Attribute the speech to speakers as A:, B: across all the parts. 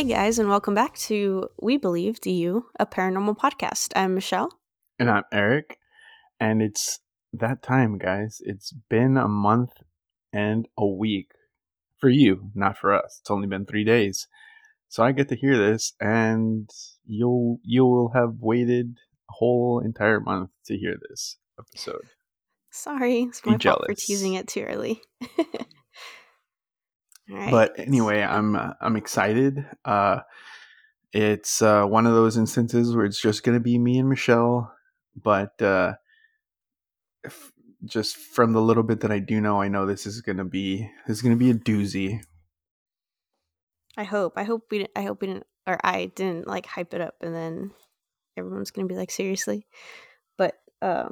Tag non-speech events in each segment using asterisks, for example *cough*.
A: Hey guys, and welcome back to We Believe You, a paranormal podcast. I'm Michelle.
B: And I'm Eric. And it's that time, guys. It's been a month and a week for you, not for us. It's only been three days. So I get to hear this and you'll you will have waited a whole entire month to hear this episode.
A: Sorry, it's my fault for teasing it too early. *laughs*
B: But anyway, I'm uh, I'm excited. Uh, it's uh, one of those instances where it's just gonna be me and Michelle, but uh, if, just from the little bit that I do know, I know this is gonna be this is gonna be a doozy.
A: I hope. I hope we. I hope we didn't, or I didn't like hype it up, and then everyone's gonna be like, seriously. But uh,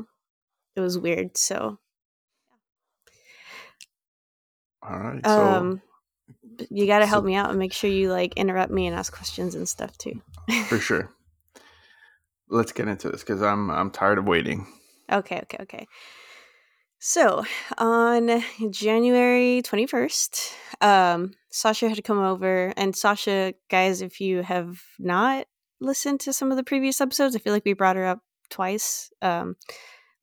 A: it was weird. So.
B: All right. So um,
A: you got to help so, me out and make sure you like interrupt me and ask questions and stuff too.
B: for sure. Let's get into this because I'm I'm tired of waiting.
A: Okay, okay, okay. So on January 21st, um, Sasha had come over, and Sasha, guys, if you have not listened to some of the previous episodes, I feel like we brought her up twice um,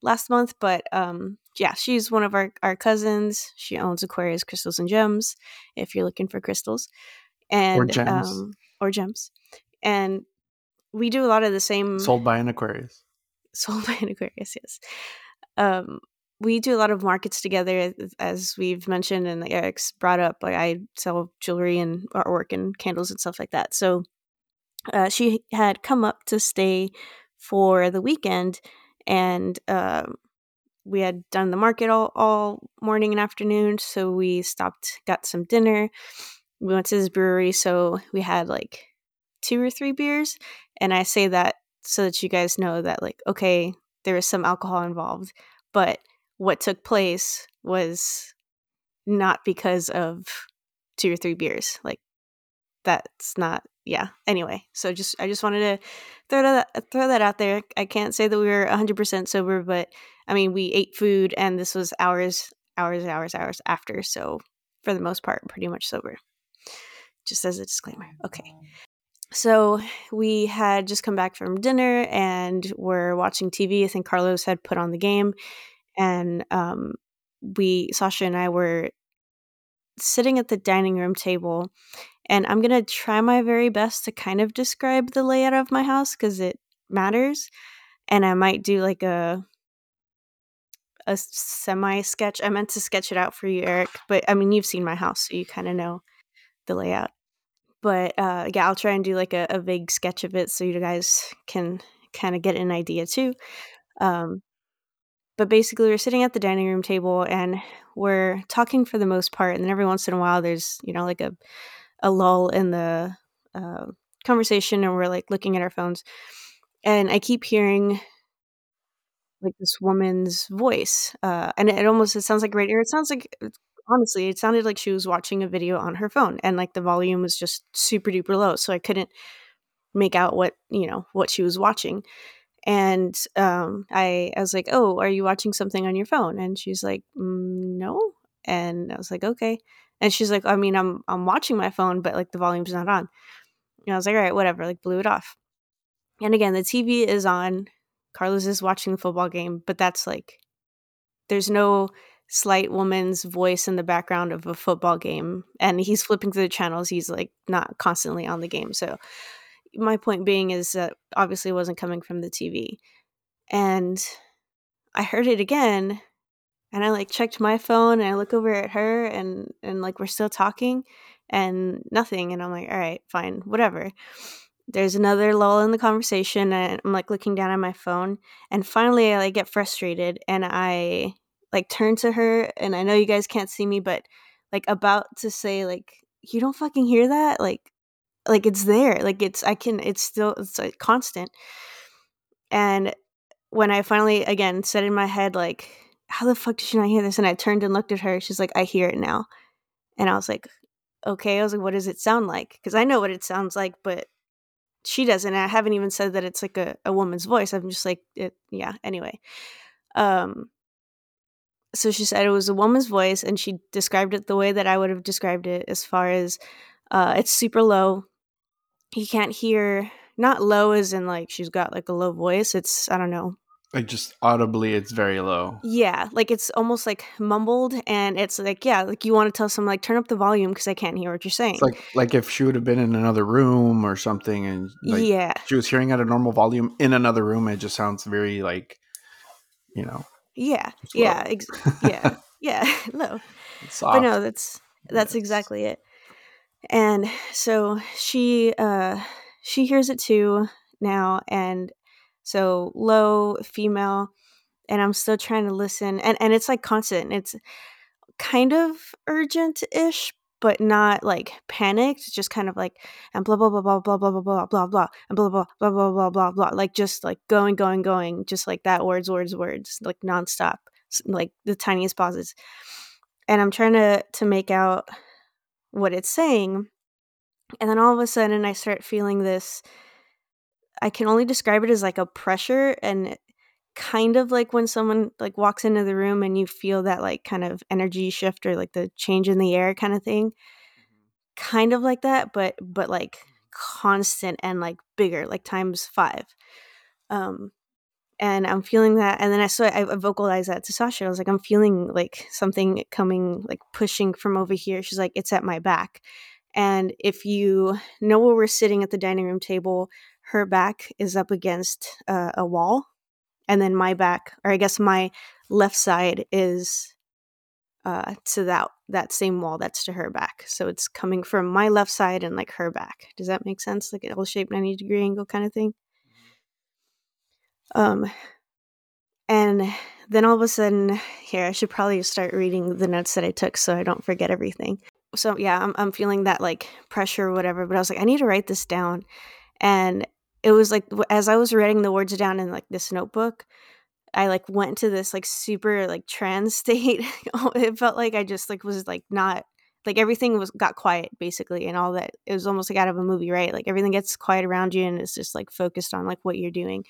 A: last month, but um, yeah, she's one of our, our cousins. She owns Aquarius Crystals and Gems if you're looking for crystals. And or gems. Um, or gems. And we do a lot of the same
B: sold by an Aquarius. *laughs*
A: Sold by an Aquarius, yes. Um, we do a lot of markets together as we've mentioned and Eric's brought up. Like I sell jewelry and artwork and candles and stuff like that. So uh, she had come up to stay for the weekend and um, we had done the market all, all morning and afternoon so we stopped got some dinner. We went to this brewery so we had like two or three beers. And i say that so that you guys know that like okay there was some alcohol involved. But what took place was not because of two or three beers. Like that's not yeah. Anyway so just i just wanted to throw that throw that out there. I can't say that we were 100% sober but I mean, we ate food and this was hours, hours, hours, hours after. So for the most part, pretty much sober. Just as a disclaimer. Okay. So we had just come back from dinner and we're watching TV. I think Carlos had put on the game, and um, we Sasha and I were sitting at the dining room table. And I'm gonna try my very best to kind of describe the layout of my house because it matters. And I might do like a a semi sketch. I meant to sketch it out for you, Eric, but I mean, you've seen my house, so you kind of know the layout. But uh, yeah, I'll try and do like a, a vague sketch of it so you guys can kind of get an idea too. Um, but basically, we're sitting at the dining room table and we're talking for the most part. And then every once in a while, there's, you know, like a, a lull in the uh, conversation and we're like looking at our phones. And I keep hearing like this woman's voice, uh, and it, it almost it sounds like radio. It sounds like honestly, it sounded like she was watching a video on her phone, and like the volume was just super duper low, so I couldn't make out what you know what she was watching. And um, I, I was like, "Oh, are you watching something on your phone?" And she's like, mm, "No." And I was like, "Okay." And she's like, "I mean, I'm I'm watching my phone, but like the volume's not on." And I was like, "All right, whatever." Like, blew it off. And again, the TV is on Carlos is watching the football game, but that's like there's no slight woman's voice in the background of a football game and he's flipping through the channels he's like not constantly on the game. So my point being is that obviously it wasn't coming from the tv and i heard it again and i like checked my phone and i look over at her and and like we're still talking and nothing and i'm like all right fine whatever there's another lull in the conversation and I'm like looking down at my phone and finally I like get frustrated and I like turn to her and I know you guys can't see me but like about to say like you don't fucking hear that? Like like it's there like it's I can it's still it's like constant. And when I finally again said in my head like how the fuck did she not hear this? and I turned and looked at her she's like I hear it now. And I was like okay. I was like what does it sound like? Because I know what it sounds like but she doesn't. I haven't even said that it's like a, a woman's voice. I'm just like, it, yeah. Anyway, um, so she said it was a woman's voice, and she described it the way that I would have described it, as far as uh, it's super low, he can't hear not low as in like she's got like a low voice. It's I don't know.
B: Like just audibly, it's very low.
A: Yeah, like it's almost like mumbled, and it's like yeah, like you want to tell someone like turn up the volume because I can't hear what you're saying.
B: It's like like if she would have been in another room or something, and like
A: yeah,
B: she was hearing at a normal volume in another room. It just sounds very like, you know,
A: yeah, yeah, ex- yeah, *laughs* yeah, *laughs* low.
B: it's
A: But no, that's that's
B: Yes.
A: exactly it. And so she uh she hears it too now and so low female and I'm still trying to listen and and it's like constant. It's kind of urgent-ish but not like panicked, just kind of like and blah blah blah blah blah blah blah blah blah blah and blah blah blah blah blah blah blah like just like going going going just like that words words words like nonstop like the tiniest pauses. And I'm trying to to make out what it's saying. And then all of a sudden, I start feeling this. I can only describe it as like a pressure and kind of like when someone like walks into the room and you feel that like kind of energy shift or like the change in the air kind of thing. Kind of like that, but but like constant and like bigger, like times five. Um, and I'm feeling that, and then I so I, I vocalized that to Sasha. I was like, I'm feeling like something coming, like pushing from over here. She's like, it's at my back. And if you know where we're sitting at the dining room table, her back is up against uh, a wall, and then my back, or I guess my left side, is uh, to that that same wall that's to her back. So it's coming from my left side and like her back. Does that make sense? Like an L-shaped ninety degree angle kind of thing. Um, and then all of a sudden, here I should probably start reading the notes that I took so I don't forget everything. So yeah, I'm I'm feeling that like pressure or whatever, but I was like, I need to write this down, and it was like as I was writing the words down in like this notebook, I like went to this like super like trance *laughs* state. it felt like I just like was like not like everything was got quiet basically and all that it was almost like out of a movie right? Like everything gets quiet around you and it's just like focused on like what you're doing.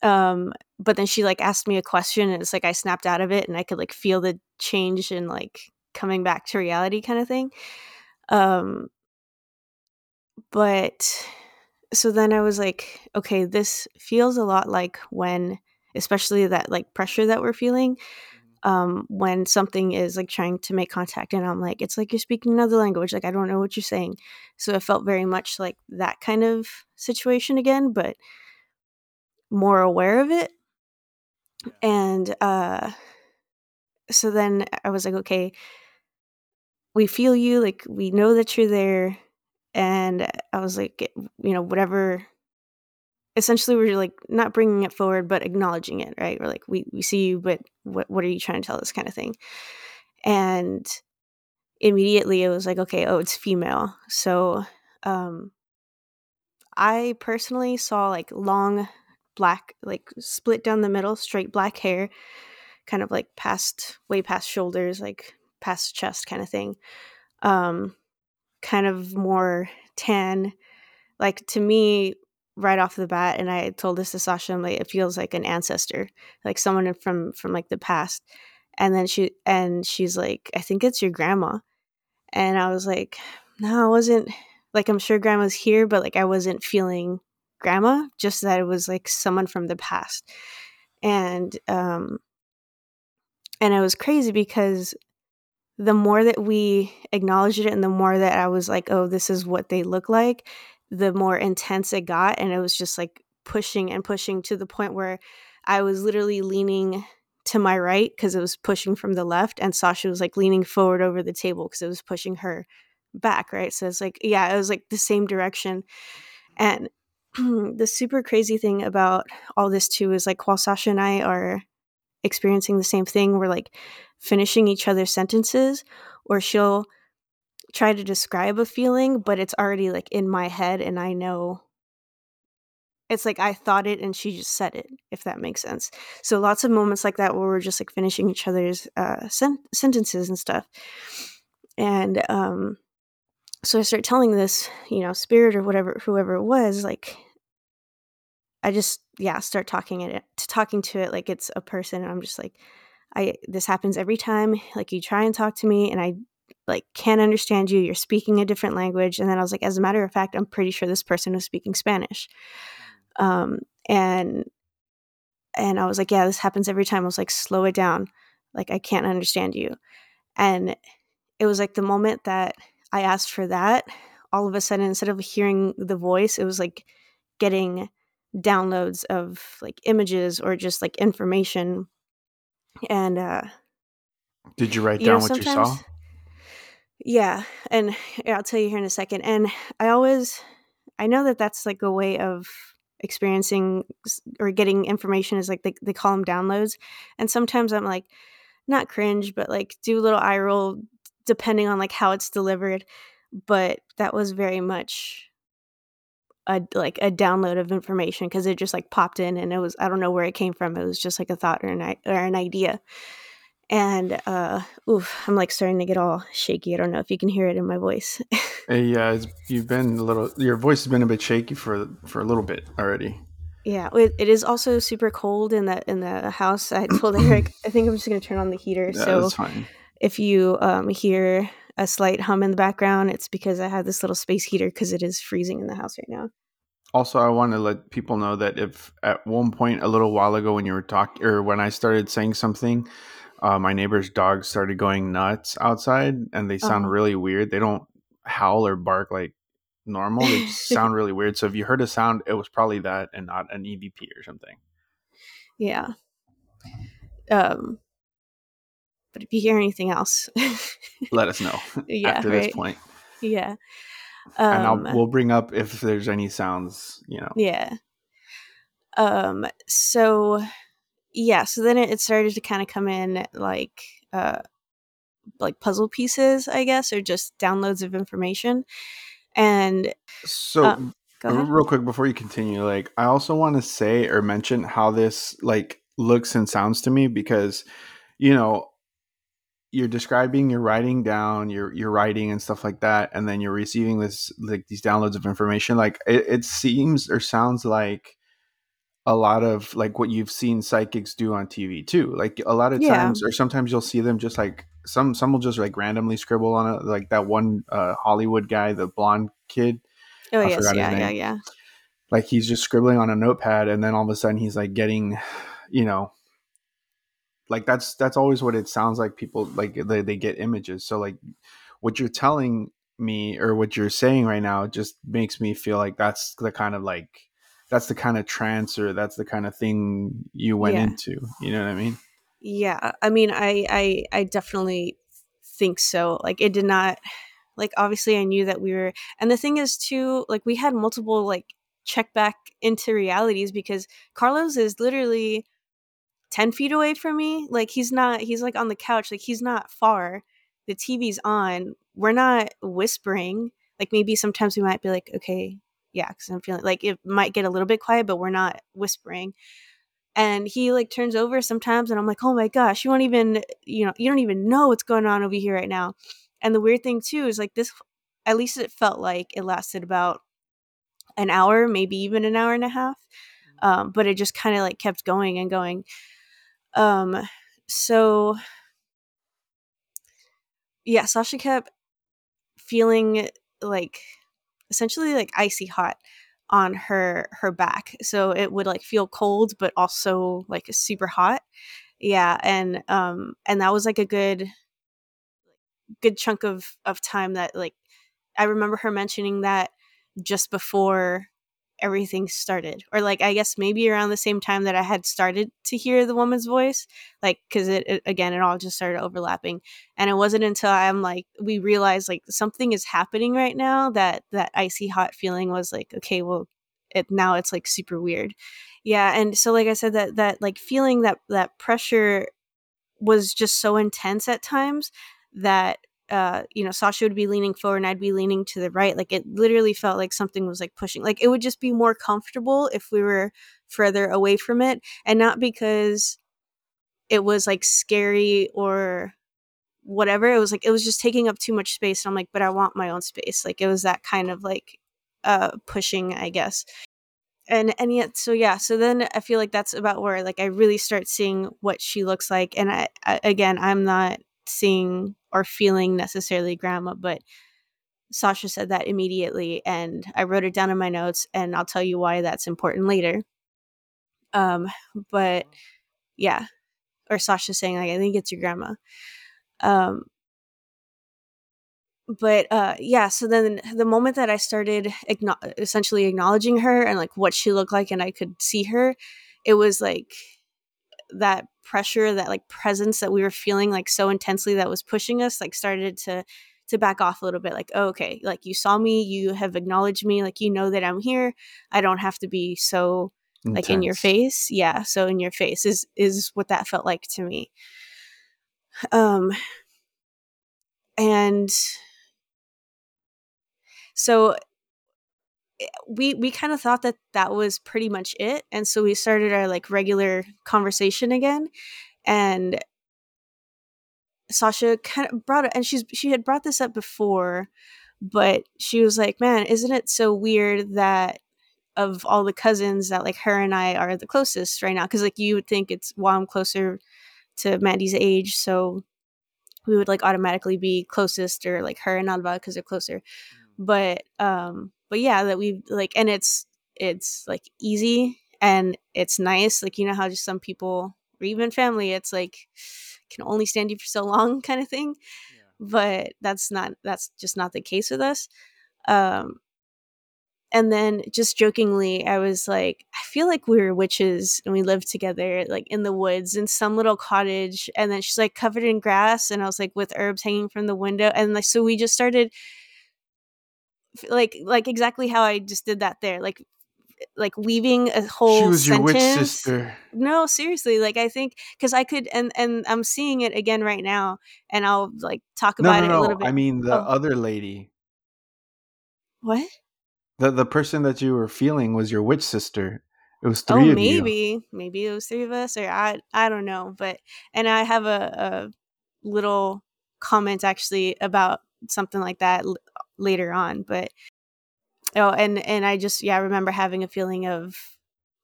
A: Um but then she like asked me a question and it's like i snapped out of it and i could like feel the change and like coming back to reality kind of thing. Um but so then i was like okay this feels a lot like when especially that like pressure that we're feeling um when something is like trying to make contact and i'm like it's like you're speaking another language like i don't know what you're saying. So it felt very much like that kind of situation again but more aware of it. And uh so then i was like okay we feel you like we know that you're there and i was like you know whatever essentially we're like not bringing it forward but acknowledging it right? We're like we, we see you but what, what are you trying to tell us? kind of thing. And immediately it was like okay oh it's female. So um i personally saw like long black like split down the middle straight black hair kind of like past way past shoulders like past chest kind of thing. Um kind of more tan. Like to me right off the bat and i told this to sasha i'm like it feels like an ancestor like someone from from like the past. And then she and she's like i think it's your grandma. And i was like no i wasn't like i'm sure grandma's here but like i wasn't feeling grandma just that it was like someone from the past. And um and it was crazy because the more that we acknowledged it and the more that I was like, oh, this is what they look like, the more intense it got. And it was just like pushing and pushing to the point where I was literally leaning to my right because it was pushing from the left. And Sasha was like leaning forward over the table because it was pushing her back. Right. So it's like, yeah, it was like the same direction. And *clears throat* the super crazy thing about all this too is like while Sasha and I are experiencing the same thing, we're like finishing each other's sentences, or she'll try to describe a feeling, but it's already like in my head and I know it's like I thought it and she just said it, if that makes sense. So lots of moments like that where we're just like finishing each other's uh, sen- sentences and stuff. And um, so I start telling this, you know, spirit or whatever, whoever it was, like I just yeah start talking it to talking to it like it's a person, and I'm just like, I this happens every time. Like you try and talk to me, and I like can't understand you you're speaking a different language and then i was like as a matter of fact i'm pretty sure this person was speaking spanish. Um and and i was like yeah this happens every time. I was like slow it down. Like i can't understand you. And it was like the moment that i asked for that all of a sudden instead of hearing the voice it was like getting downloads of like images or just like information and uh
B: Did you write
A: you know,
B: down what you saw?
A: yeah and i'll tell you here in a second and i always i know that that's like a way of experiencing or getting information is like they, they call them downloads and sometimes i'm like not cringe but like do a little eye roll depending on like how it's delivered but that was very much a like a download of information because it just like popped in and it was i don't know where it came from it was just like a thought or an, or an idea and uh oof i'm like starting to get all shaky i don't know if you can hear it in my voice *laughs*
B: yeah, it's, you've been a little. Your voice has been a bit shaky for for a little bit already.
A: yeah it, it is also super cold in the in the house i told *coughs* eric i think i'm just going to turn on the heater
B: Yeah,
A: so
B: that's fine.
A: if you um hear a slight hum in the background it's because i have this little space heater because it is freezing in the house right now
B: Also, I want to let people know that if at one point a little while ago when you were talking or when I started saying something, uh, my neighbor's dogs started going nuts outside and they sound
A: Oh.
B: really weird. They don't howl or bark like normal. They *laughs* sound really weird. So if you heard a sound, it was probably that and not an EVP or something.
A: yeah um but if you hear anything else *laughs*
B: Let us know *laughs*
A: yeah
B: after
A: right
B: this point.
A: yeah
B: and
A: um
B: I'll, we'll bring up if there's any sounds, you know.
A: Yeah. Um so yeah, so then it, it started to kind of come in like uh like puzzle pieces, I guess, or just downloads of information. And
B: So
A: um
B: real quick before you continue like i also want to say or mention how this like looks and sounds to me because you know you're describing you're writing down you're you're writing and stuff like that and then you're receiving this like these downloads of information like it, it seems or sounds like a lot of like what you've seen psychics do on tv too like a lot of
A: Yeah.
B: times or sometimes you'll see them just like some some will just like randomly scribble on it like that one uh hollywood guy the blonde kid
A: Oh
B: I
A: yes, yeah, yeah, yeah.
B: like he's just scribbling on a notepad and then all of a sudden he's like getting *sighs* you know like that's that's always what it sounds like people like they, they get images so like what you're telling me or what you're saying right now just makes me feel like that's the kind of like that's the kind of trance or that's the kind of thing you went
A: Yeah.
B: into you know what i mean
A: Yeah. Uh, I mean, I I I definitely think so. Like it did not like obviously I knew that we were and the thing is too, like we had multiple like check back into realities because Carlos is literally 10 feet away from me. Like he's not he's like on the couch, like he's not far. The TV's on. We're not whispering. Like maybe sometimes we might be like, okay, yeah, because I'm feeling like it might get a little bit quiet, but we're not whispering. And he like turns over sometimes and I'm like, oh my gosh, you won't even, you know, you don't even know what's going on over here right now. And the weird thing too is like this, at least it felt like it lasted about an hour, maybe even an hour and a half. Um, but it just kind of like kept going and going. Um, so yeah, Sasha kept feeling like essentially like icy hot on her her back. So it would like feel cold but also like super hot. Yeah, and um and that was like a good good chunk of of time that like I remember her mentioning that just before everything started or like i guess maybe around the same time that i had started to hear the woman's voice like because it, it again it all just started overlapping and it wasn't until i'm like we realized like something is happening right now that that icy hot feeling was like okay well it now it's like super weird. Yeah and so like i said that that like feeling that that pressure was just so intense at times that uh you know Sasha would be leaning forward and I'd be leaning to the right like it literally felt like something was like pushing like it would just be more comfortable if we were further away from it and not because it was like scary or whatever it was like it was just taking up too much space and I'm like but I want my own space like it was that kind of like uh pushing I guess. And and yet so yeah so then i feel like that's about where like i really start seeing what she looks like and i, I again i'm not seeing or feeling necessarily grandma, but Sasha said that immediately, and I wrote it down in my notes, and I'll tell you why that's important later. Um, but yeah, or Sasha saying like, "I think it's your grandma." Um, but uh, yeah, so then the moment that I started essentially acknowledging her and like what she looked like, and I could see her, it was like that pressure, that like presence that we were feeling like so intensely that was pushing us, like started to to back off a little bit like oh, okay like you saw me you have acknowledged me like you know that i'm here. I don't have to be so Intense. like in your face. Yeah so in your face is is what that felt like to me. Um and so we we kind of thought that that was pretty much it and so we started our like regular conversation again and Sasha kind of brought it, and she's she had brought this up before, but she was like, "Man, isn't it so weird that of all the cousins that like her and I are the closest right now? Because like you would think it's well, I'm closer to Mandy's age, so we would like automatically be closest, or like her and Alva because they're closer. Mm. But um, but yeah, that we like, and it's it's like easy and it's nice. Like you know how just some people or even family, it's like can only stand you for so long *laughs* kind of thing yeah. but that's not that's just not the case with us um and then just jokingly i was like i feel like we were witches and we lived together like in the woods in some little cottage and then she's like covered in grass and i was like with herbs hanging from the window and like so we just started like like exactly how i just did that there like like weaving a whole she was sentence. your witch sister no seriously like i think because i could and and i'm seeing it again right now and i'll like talk
B: no,
A: about
B: no,
A: it
B: no.
A: a little bit
B: i mean the oh. other lady
A: what
B: the the person that you were feeling was your witch sister it was three oh,
A: maybe
B: you.
A: maybe Maybe it was three of us or i i don't know but and i have a, a little comment actually about something like that later on but Oh, and and I just yeah, I remember having a feeling of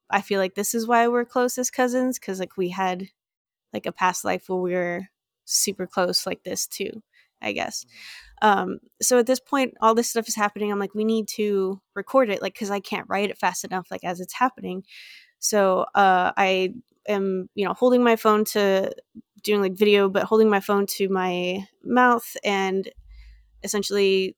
A: I feel like this is why we're close as cousins cuz like we had like a past life where we were super close like this too, I guess. Mm-hmm. Um so at this point all this stuff is happening. I'm like we need to record it like cuz I can't write it fast enough like as it's happening. So uh I am, you know, holding my phone to doing like video but holding my phone to my mouth and essentially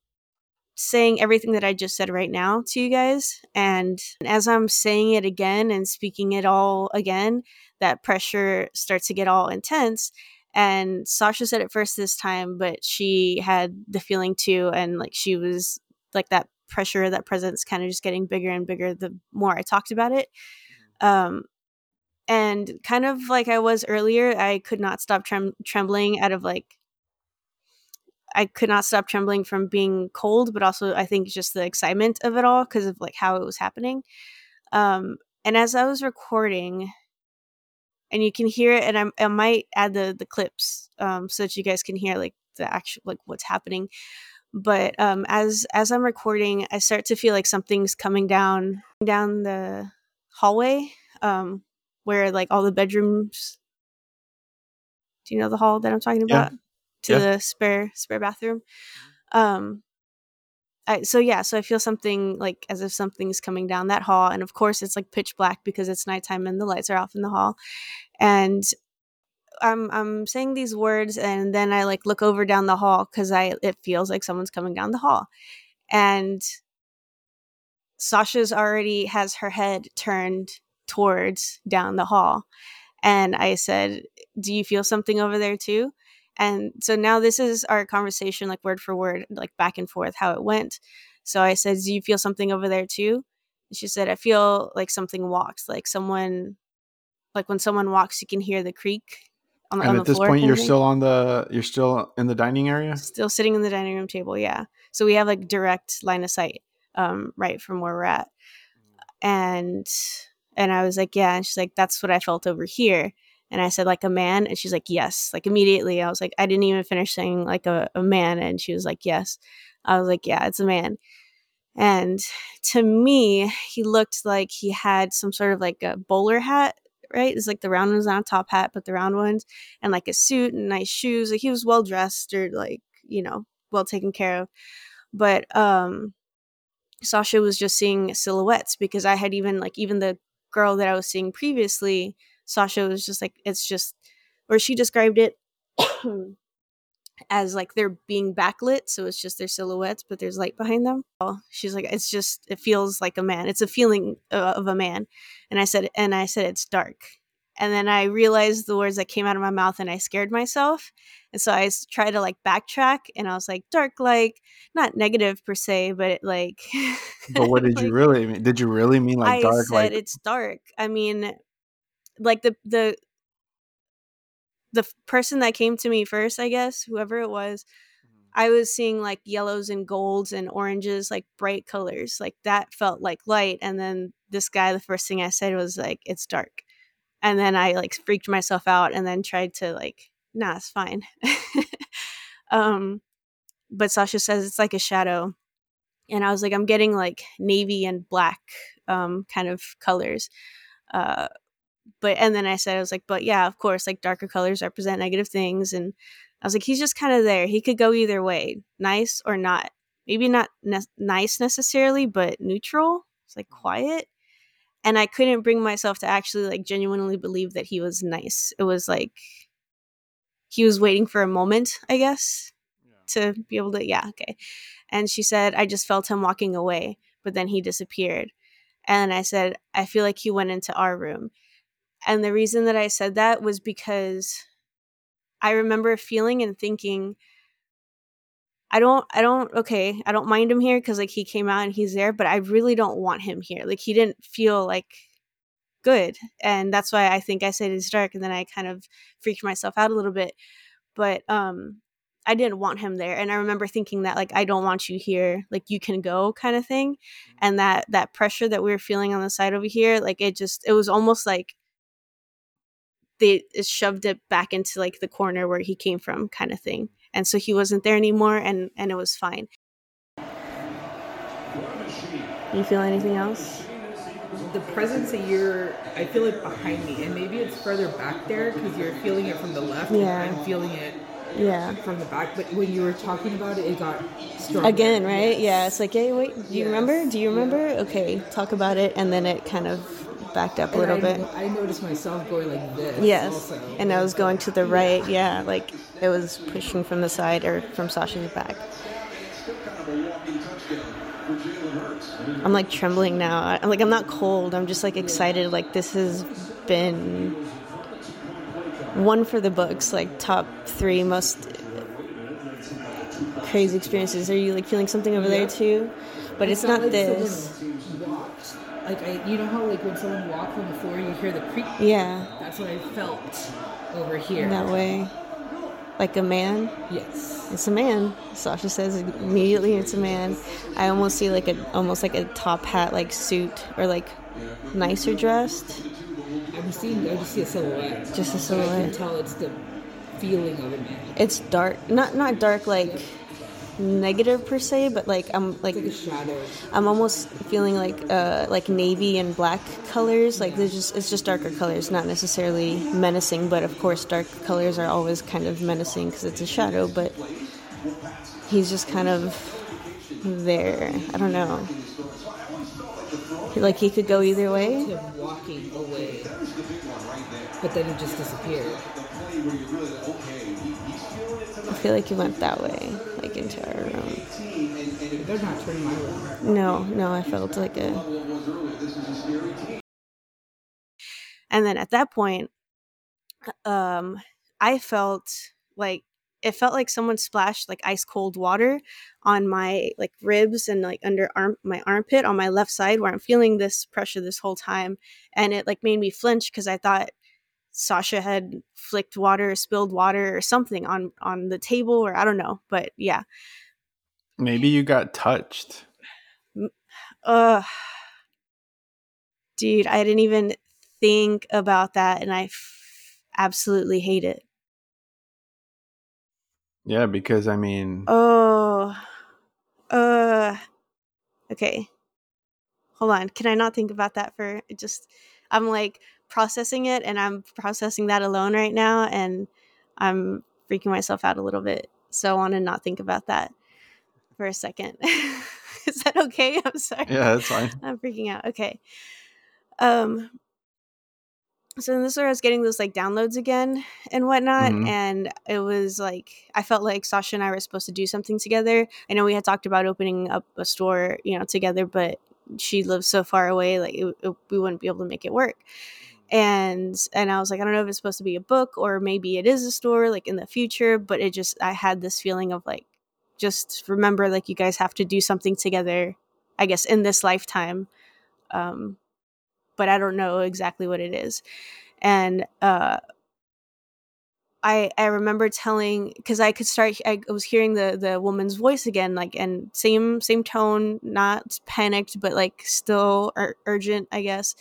A: saying everything that I just said right now to you guys. And as I'm saying it again and speaking it all again, that pressure starts to get all intense. And Sasha said it first this time, but she had the feeling too. And like she was like that pressure, that presence kind of just getting bigger and bigger the more I talked about it. Mm-hmm. Um, and kind of like I was earlier, I could not stop trem- trembling out of like I could not stop trembling from being cold, but also I think just the excitement of it all because of like how it was happening. Um, and as I was recording, and you can hear it, and I, I might add the the clips um, so that you guys can hear like the actual like what's happening. But um, as as I'm recording, I start to feel like something's coming down down the hallway um, where like all the bedrooms. Do you know the hall that I'm talking about? Yeah to yeah. the spare spare bathroom. Um, I, so yeah, so I feel something like as if something's coming down that hall, and of course it's like pitch black because it's nighttime and the lights are off in the hall, and I'm I'm saying these words, and then I like look over down the hall because I it feels like someone's coming down the hall, and Sasha's already has her head turned towards down the hall, and I said, "Do you feel something over there too?" And so now this is our conversation, like word for word, like back and forth, how it went. So I said, Do you feel something over there too? And she said, I feel like something walks, like someone, like when someone walks, you can hear the creak.
B: On the, and on at this point, you're still on the, you're still in the dining area?
A: Still sitting in the dining room table, yeah. So we have like direct line of sight, um, right from where we're at. And, and I was like, Yeah. And she's like, That's what I felt over here. And I said, like a man? And she's like, yes. Like immediately, I was like, I didn't even finish saying like a, a man. And she was like, yes. I was like, yeah, it's a man. And to me, he looked like he had some sort of like a bowler hat right? It's like the round ones, not a top hat, but the round ones, and like a suit and nice shoes. Like he was well dressed or like you know well taken care of. But um, Sasha was just seeing silhouettes because I had even like even the girl that I was seeing previously, Sasha was just like it's just, or she described it. *coughs* as like they're being backlit so it's just their silhouettes but there's light behind them. She's like it's just it feels like a man. It's a feeling uh, of a man. And i said and i said it's dark. And then i realized the words that came out of my mouth and i scared myself. And so i tried to like backtrack and i was like dark like not negative per se but it, like
B: but what *laughs* did like, you really mean did you really mean like
A: I
B: dark
A: said
B: like
A: it's dark. I mean like the the the person that came to me first, I guess, whoever it was, mm-hmm. I was seeing like yellows and golds and oranges, like bright colors. Like that felt like light. And then this guy, the first thing I said was like, it's dark. And then I like freaked myself out and then tried to like, nah, it's fine. *laughs* um, but Sasha says it's like a shadow. And I was like, I'm getting like navy and black um, kind of colors. Uh, but and then I said I was like, but yeah, of course, like darker colors represent negative things, and I was like, he's just kind of there. He could go either way, nice or not. Maybe not ne- nice necessarily, but neutral. It's like quiet, and I couldn't bring myself to actually like genuinely believe that he was nice. It was like he was waiting for a moment, I guess, yeah. to be able to. Yeah, okay. And she said, I just felt him walking away, but then he disappeared. And I said, I feel like he went into our room. And the reason that I said that was because I remember feeling and thinking, I don't, I don't, okay, I don't mind him here because like he came out and he's there, but I really don't want him here. Like he didn't feel like good. And that's why I think I said it's dark. And then I kind of freaked myself out a little bit. But, um, I didn't want him there. And I remember thinking that like I don't want you here, like you can go kind of thing. And that that pressure that we were feeling on the side over here, like it just it was almost like they shoved it back into like the corner where he came from kind of thing. And so he wasn't there anymore and and it was fine. You feel anything else?
C: The presence that you're i feel it behind me and maybe it's further back there because you're feeling it from the left yeah i'm feeling it
A: yeah.
C: from the back but when you were talking about it it got stronger.
A: Again right? Yes. yeah it's like hey wait do you yes. remember? Do you remember? Yeah. okay talk about it and then it kind of backed up a little
C: I,
A: bit.
C: I noticed myself going like this.
A: Yes,
C: also.
A: and I was going to the right. Yeah, like it was pushing from the side or from Sasha's back. I'm like trembling now. I'm like I'm not cold. I'm just like excited. Like this has been one for the books. Like top three most crazy experiences. Are you like feeling something over there too? But it's, it's not, not like this
C: like I, you know how like when someone walks on the floor, you hear the creak.
A: Yeah.
C: That's what I felt over here.
A: That way, like a man.
C: Yes.
A: It's a man. Sasha says immediately it's a man. I almost see like a almost like a top hat like suit or like nicer dressed.
C: I'm seeing. I just see a silhouette.
A: Just a silhouette. I
C: can tell it's the feeling of a man.
A: It's dark. Not not dark like negative per se, but like I'm like,
C: like
A: I'm almost feeling like uh like navy and black colors. Like there's just it's just darker colors, not necessarily menacing, but of course dark colors are always kind of menacing because it's a shadow. But he's just kind of there. I don't know. Like he could go either way.
C: Walking away, but then he just disappeared.
A: I feel like he went that way like into our room.
C: They're not turning my room.
A: No, no, I felt like a. And then at that point, um, I felt like it felt like someone splashed like ice cold water on my like ribs and like under arm my armpit on my left side where I'm feeling this pressure this whole time and it like made me flinch because I thought Sasha had flicked water, spilled water, or something on on the table, or I don't know. But yeah,
B: maybe you got touched.
A: Uh, dude, I didn't even think about that, and I f- absolutely hate it.
B: Yeah, because I mean,
A: oh, uh, okay, hold on. Can I not think about that for just? I'm like processing it and I'm processing that alone right now and I'm freaking myself out a little bit. So I want to not think about that for a second. *laughs* Is that okay? I'm sorry.
B: Yeah, that's fine.
A: I'm freaking out. Okay. Um so this is where I was getting those like downloads again and whatnot.
B: Mhm.
A: And it was like I felt like Sasha and I were supposed to do something together. I know we had talked about opening up a store, you know, together, but she lives so far away, like it, it, we wouldn't be able to make it work. And and I was like, I don't know if it's supposed to be a book or maybe it is a store, like in the future. But it just I had this feeling of like, just remember, like you guys have to do something together. I guess in this lifetime. Um, but I don't know exactly what it is. And uh, I I remember telling because I could start I was hearing the the woman's voice again, like and same same tone, not panicked, but like still ur- urgent, I guess.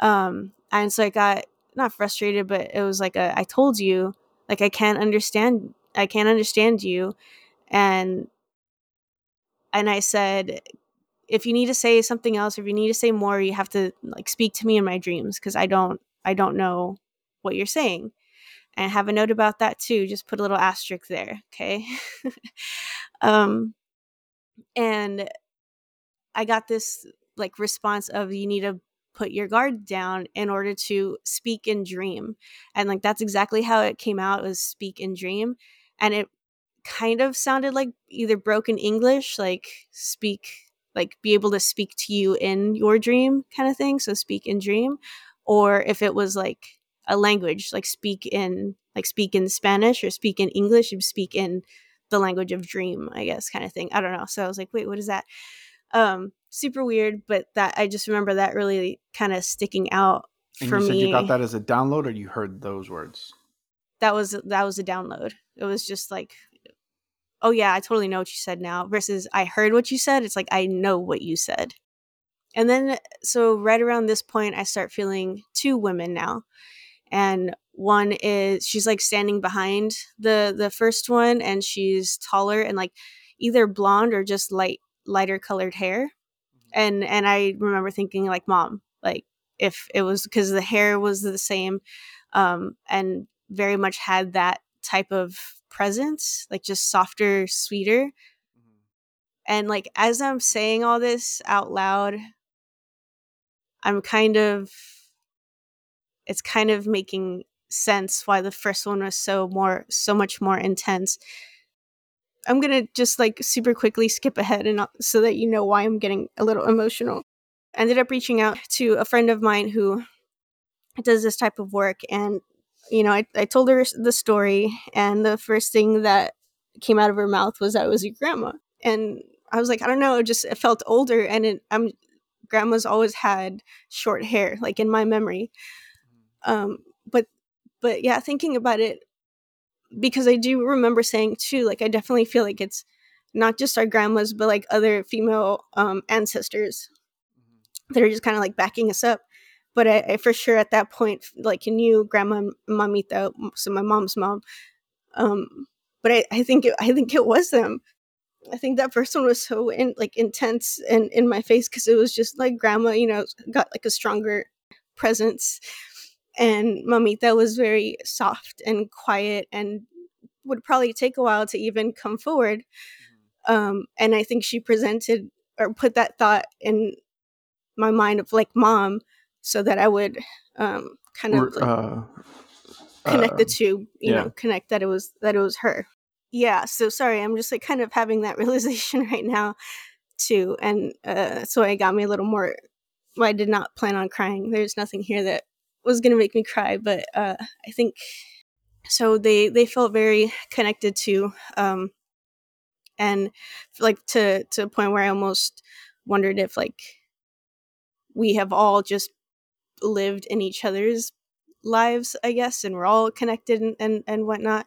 A: Um, and so I got not frustrated, but it was like a I told you, like I can't understand, I can't understand you, and and I said if you need to say something else, if you need to say more, you have to like speak to me in my dreams because I don't I don't know what you're saying. And have a note about that too. Just put a little asterisk there, okay? *laughs* um and I got this like response of you need to put your guard down in order to speak and dream. And like that's exactly how it came out was speak and dream. And it kind of sounded like either broken English, like speak like be able to speak to you in your dream kind of thing so speak in dream or if it was like a language like speak in like speak in spanish or speak in english speak in the language of dream i guess kind of thing i don't know so i was like wait what is that um super weird but that i just remember that really kind of sticking out
B: And
A: for
B: you said
A: me.
B: you got that as a download, or you heard those words?
A: that was that was a download. It was just like oh yeah i totally know what you said now versus i heard what you said. It's like i know what you said. And then so right around this point i start feeling two women now. And one is she's like standing behind the the first one and she's taller and like either blonde or just light lighter colored hair and and i remember thinking like mom like if it was because the hair was the same um and very much had that type of presence like just softer sweeter. And like as i'm saying all this out loud i'm kind of it's kind of making sense why the first one was so more so much more intense i'm gonna just like super quickly skip ahead and not, so that you know why i'm getting a little emotional. I ended up reaching out to a friend of mine who does this type of work and you know I, I told her the story and the first thing that came out of her mouth was that it was your grandma. And i was like i don't know it just it felt older and it, i'm grandma's always had short hair like in my memory. Um but but yeah thinking about it because i do remember saying too like i definitely feel like it's not just our grandmas but like other female um ancestors that are just kind of like backing us up. But I, I, for sure at that point like knew grandma and mamita so my mom's mom um but i, I think it, i think it was them. I think that first one was so in, like intense and in my face because it was just like grandma you know got like a stronger presence and mamita was very soft and quiet and would probably take a while to even come forward um and i think she presented or put that thought in my mind of like mom so that I would um, kind of like,
B: uh,
A: connect
B: uh,
A: the two, you
B: yeah.
A: know, connect that it was that it was her. Yeah, so sorry, I'm just like kind of having that *laughs* realization right now too, and uh, so it got me a little more. Well, I did not plan on crying. There's nothing here that was gonna make me cry, but uh, I think so. They they felt very connected to, um, and like to to a point where I almost wondered if like we have all just lived in each other's lives, I guess, and we're all connected and and, and whatnot.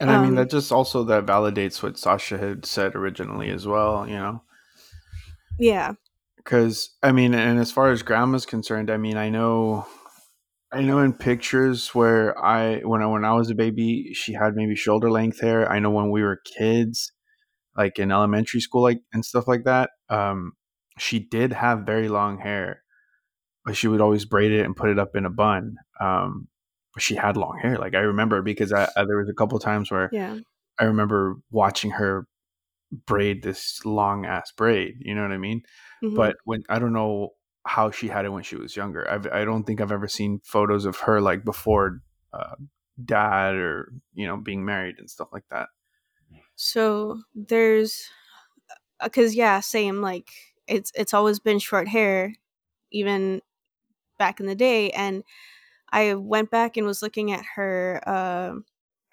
B: And I mean
A: Um,
B: that just also that validates what Sasha had said originally as well, you know.
A: Yeah,
B: Cuz I mean and as far as grandma's concerned, I mean I know I know in pictures where I when I when I was a baby, she had maybe shoulder length hair. I know when we were kids, like in elementary school like and stuff like that, um she did have very long hair. but she would always braid it and put it up in a bun. Um, but she had long hair. Like I remember because I, I there was a couple times where
A: Yeah.
B: I remember watching her braid this long ass braid. You know what I mean?
A: Mhm.
B: But when I don't know how she had it when she was younger. I've, I don't think I've ever seen photos of her like before uh, dad or you know being married and stuff like that.
A: So there's, because yeah, same. Like it's it's always been short hair, even back in the day. And I went back and was looking at her uh,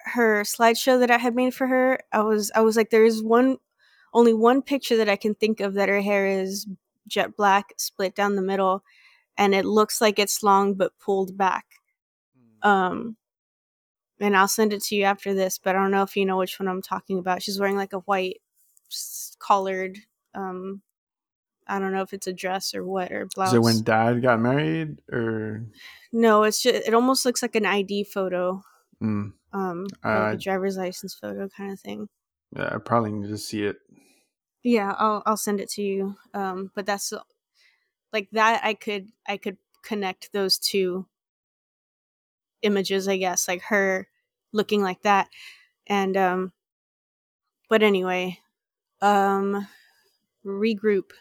A: her slideshow that I had made for her. I was I was like, there is one, only one picture that I can think of that her hair is jet black, split down the middle, and it looks like it's long but pulled back. Um, and I'll send it to you after this, but I don't know if you know which one I'm talking about. She's wearing like a white collared um I don't know if it's a dress or what or blouse.
B: Is it when dad got married or?
A: no, it's just it almost looks like an ID photo.
B: Mm,
A: Um
B: Uh,
A: like a driver's license photo kind of thing.
B: yeah, I probably need to see it.
A: Yeah, I'll I'll send it to you. Um but that's like that I could I could connect those two images, I guess, like her looking like that. And um but anyway, um regroup.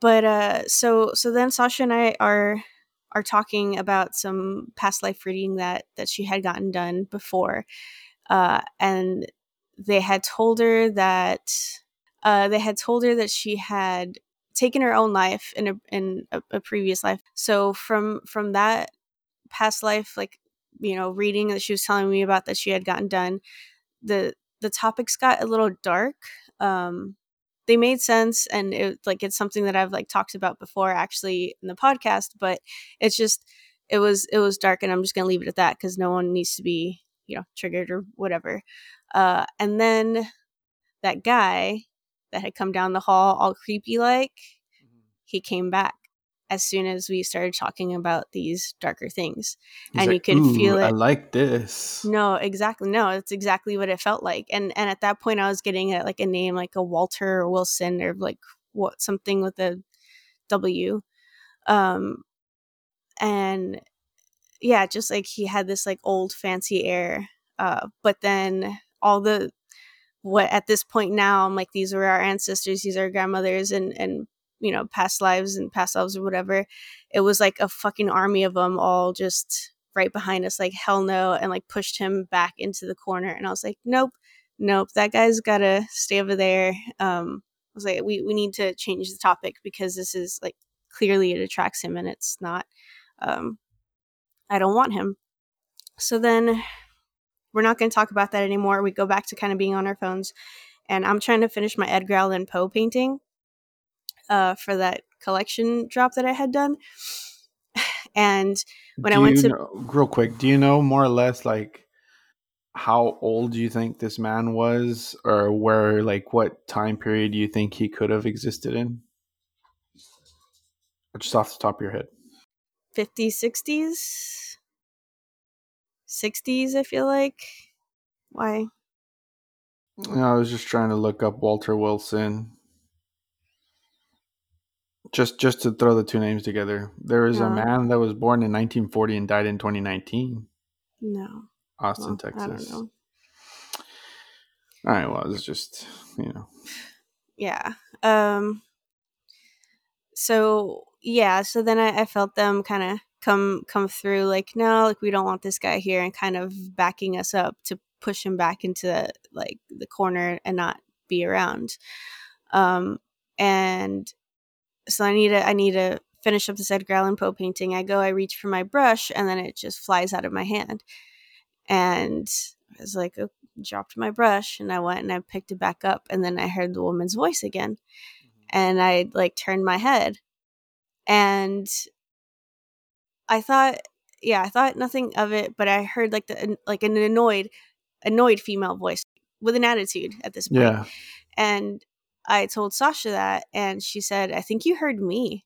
A: But uh so so then Sasha and I are are talking about some past life reading that that she had gotten done before. Uh and they had told her that uh they had told her that she had taken her own life in a in a, a previous life. So from from that past life like you know reading that she was telling me about that she had gotten done the the topics got a little dark um they made sense and it like it's something that I've like talked about before actually in the podcast but it's just it was it was dark and I'm just to leave it at that cuz no one needs to be you know triggered or whatever uh and then that guy that had come down the hall all creepy like he came back as soon as we started talking about these darker things.
B: He's
A: and you
B: like,
A: could feel
B: "Ooh, I
A: it
B: like this.
A: no exactly. No it's exactly what it felt like. And and at that point i was getting a, like a name like a walter or wilson or like what something with a w. Um and yeah just like he had this like old fancy air uh but then all the what at this point now i'm like these were our ancestors these are our grandmothers and and you know past lives and past lives or whatever. It was like a fucking army of them all just right behind us like hell no and like pushed him back into the corner and i was like nope nope that guy's gotta stay over there. Um i was like we, we need to change the topic because this is like clearly it attracts him and it's not um i don't want him. So then we're not going to talk about that anymore. We go back to kind of being on our phones. And i'm trying to finish my edgar allan poe painting uh, for that collection drop that i had done. *sighs* And when I went to-
B: know- real quick, do you know more or less like how old do you think this man was, or where like what time period do you think he could have existed in? Just off the top of your head.
A: 50s 60s 60s i feel like why
B: No, I was just trying to look up Walter Wilson. Just just to throw the two names together. There is a man that was born in 1940 and died in 2019,
A: no
B: Austin,
A: well,
B: Texas.
A: know
B: All right, well, it's just, you know.
A: yeah um so yeah so then i, I felt them kind of come come through like no like we don't want this guy here and kind of backing us up to push him back into like the corner and not be around. Um and so i need to i need to finish up this edgar allan poe painting. I go i reach for my brush and then it just flies out of my hand. And i was like oh, dropped my brush and i went and i picked it back up and then i heard the woman's voice again. And I like turned my head. And I thought yeah, I thought nothing of it, but I heard like the like an annoyed annoyed female voice with an attitude at this point.
B: Yeah.
A: And I told Sasha that and she said, "I think you heard me."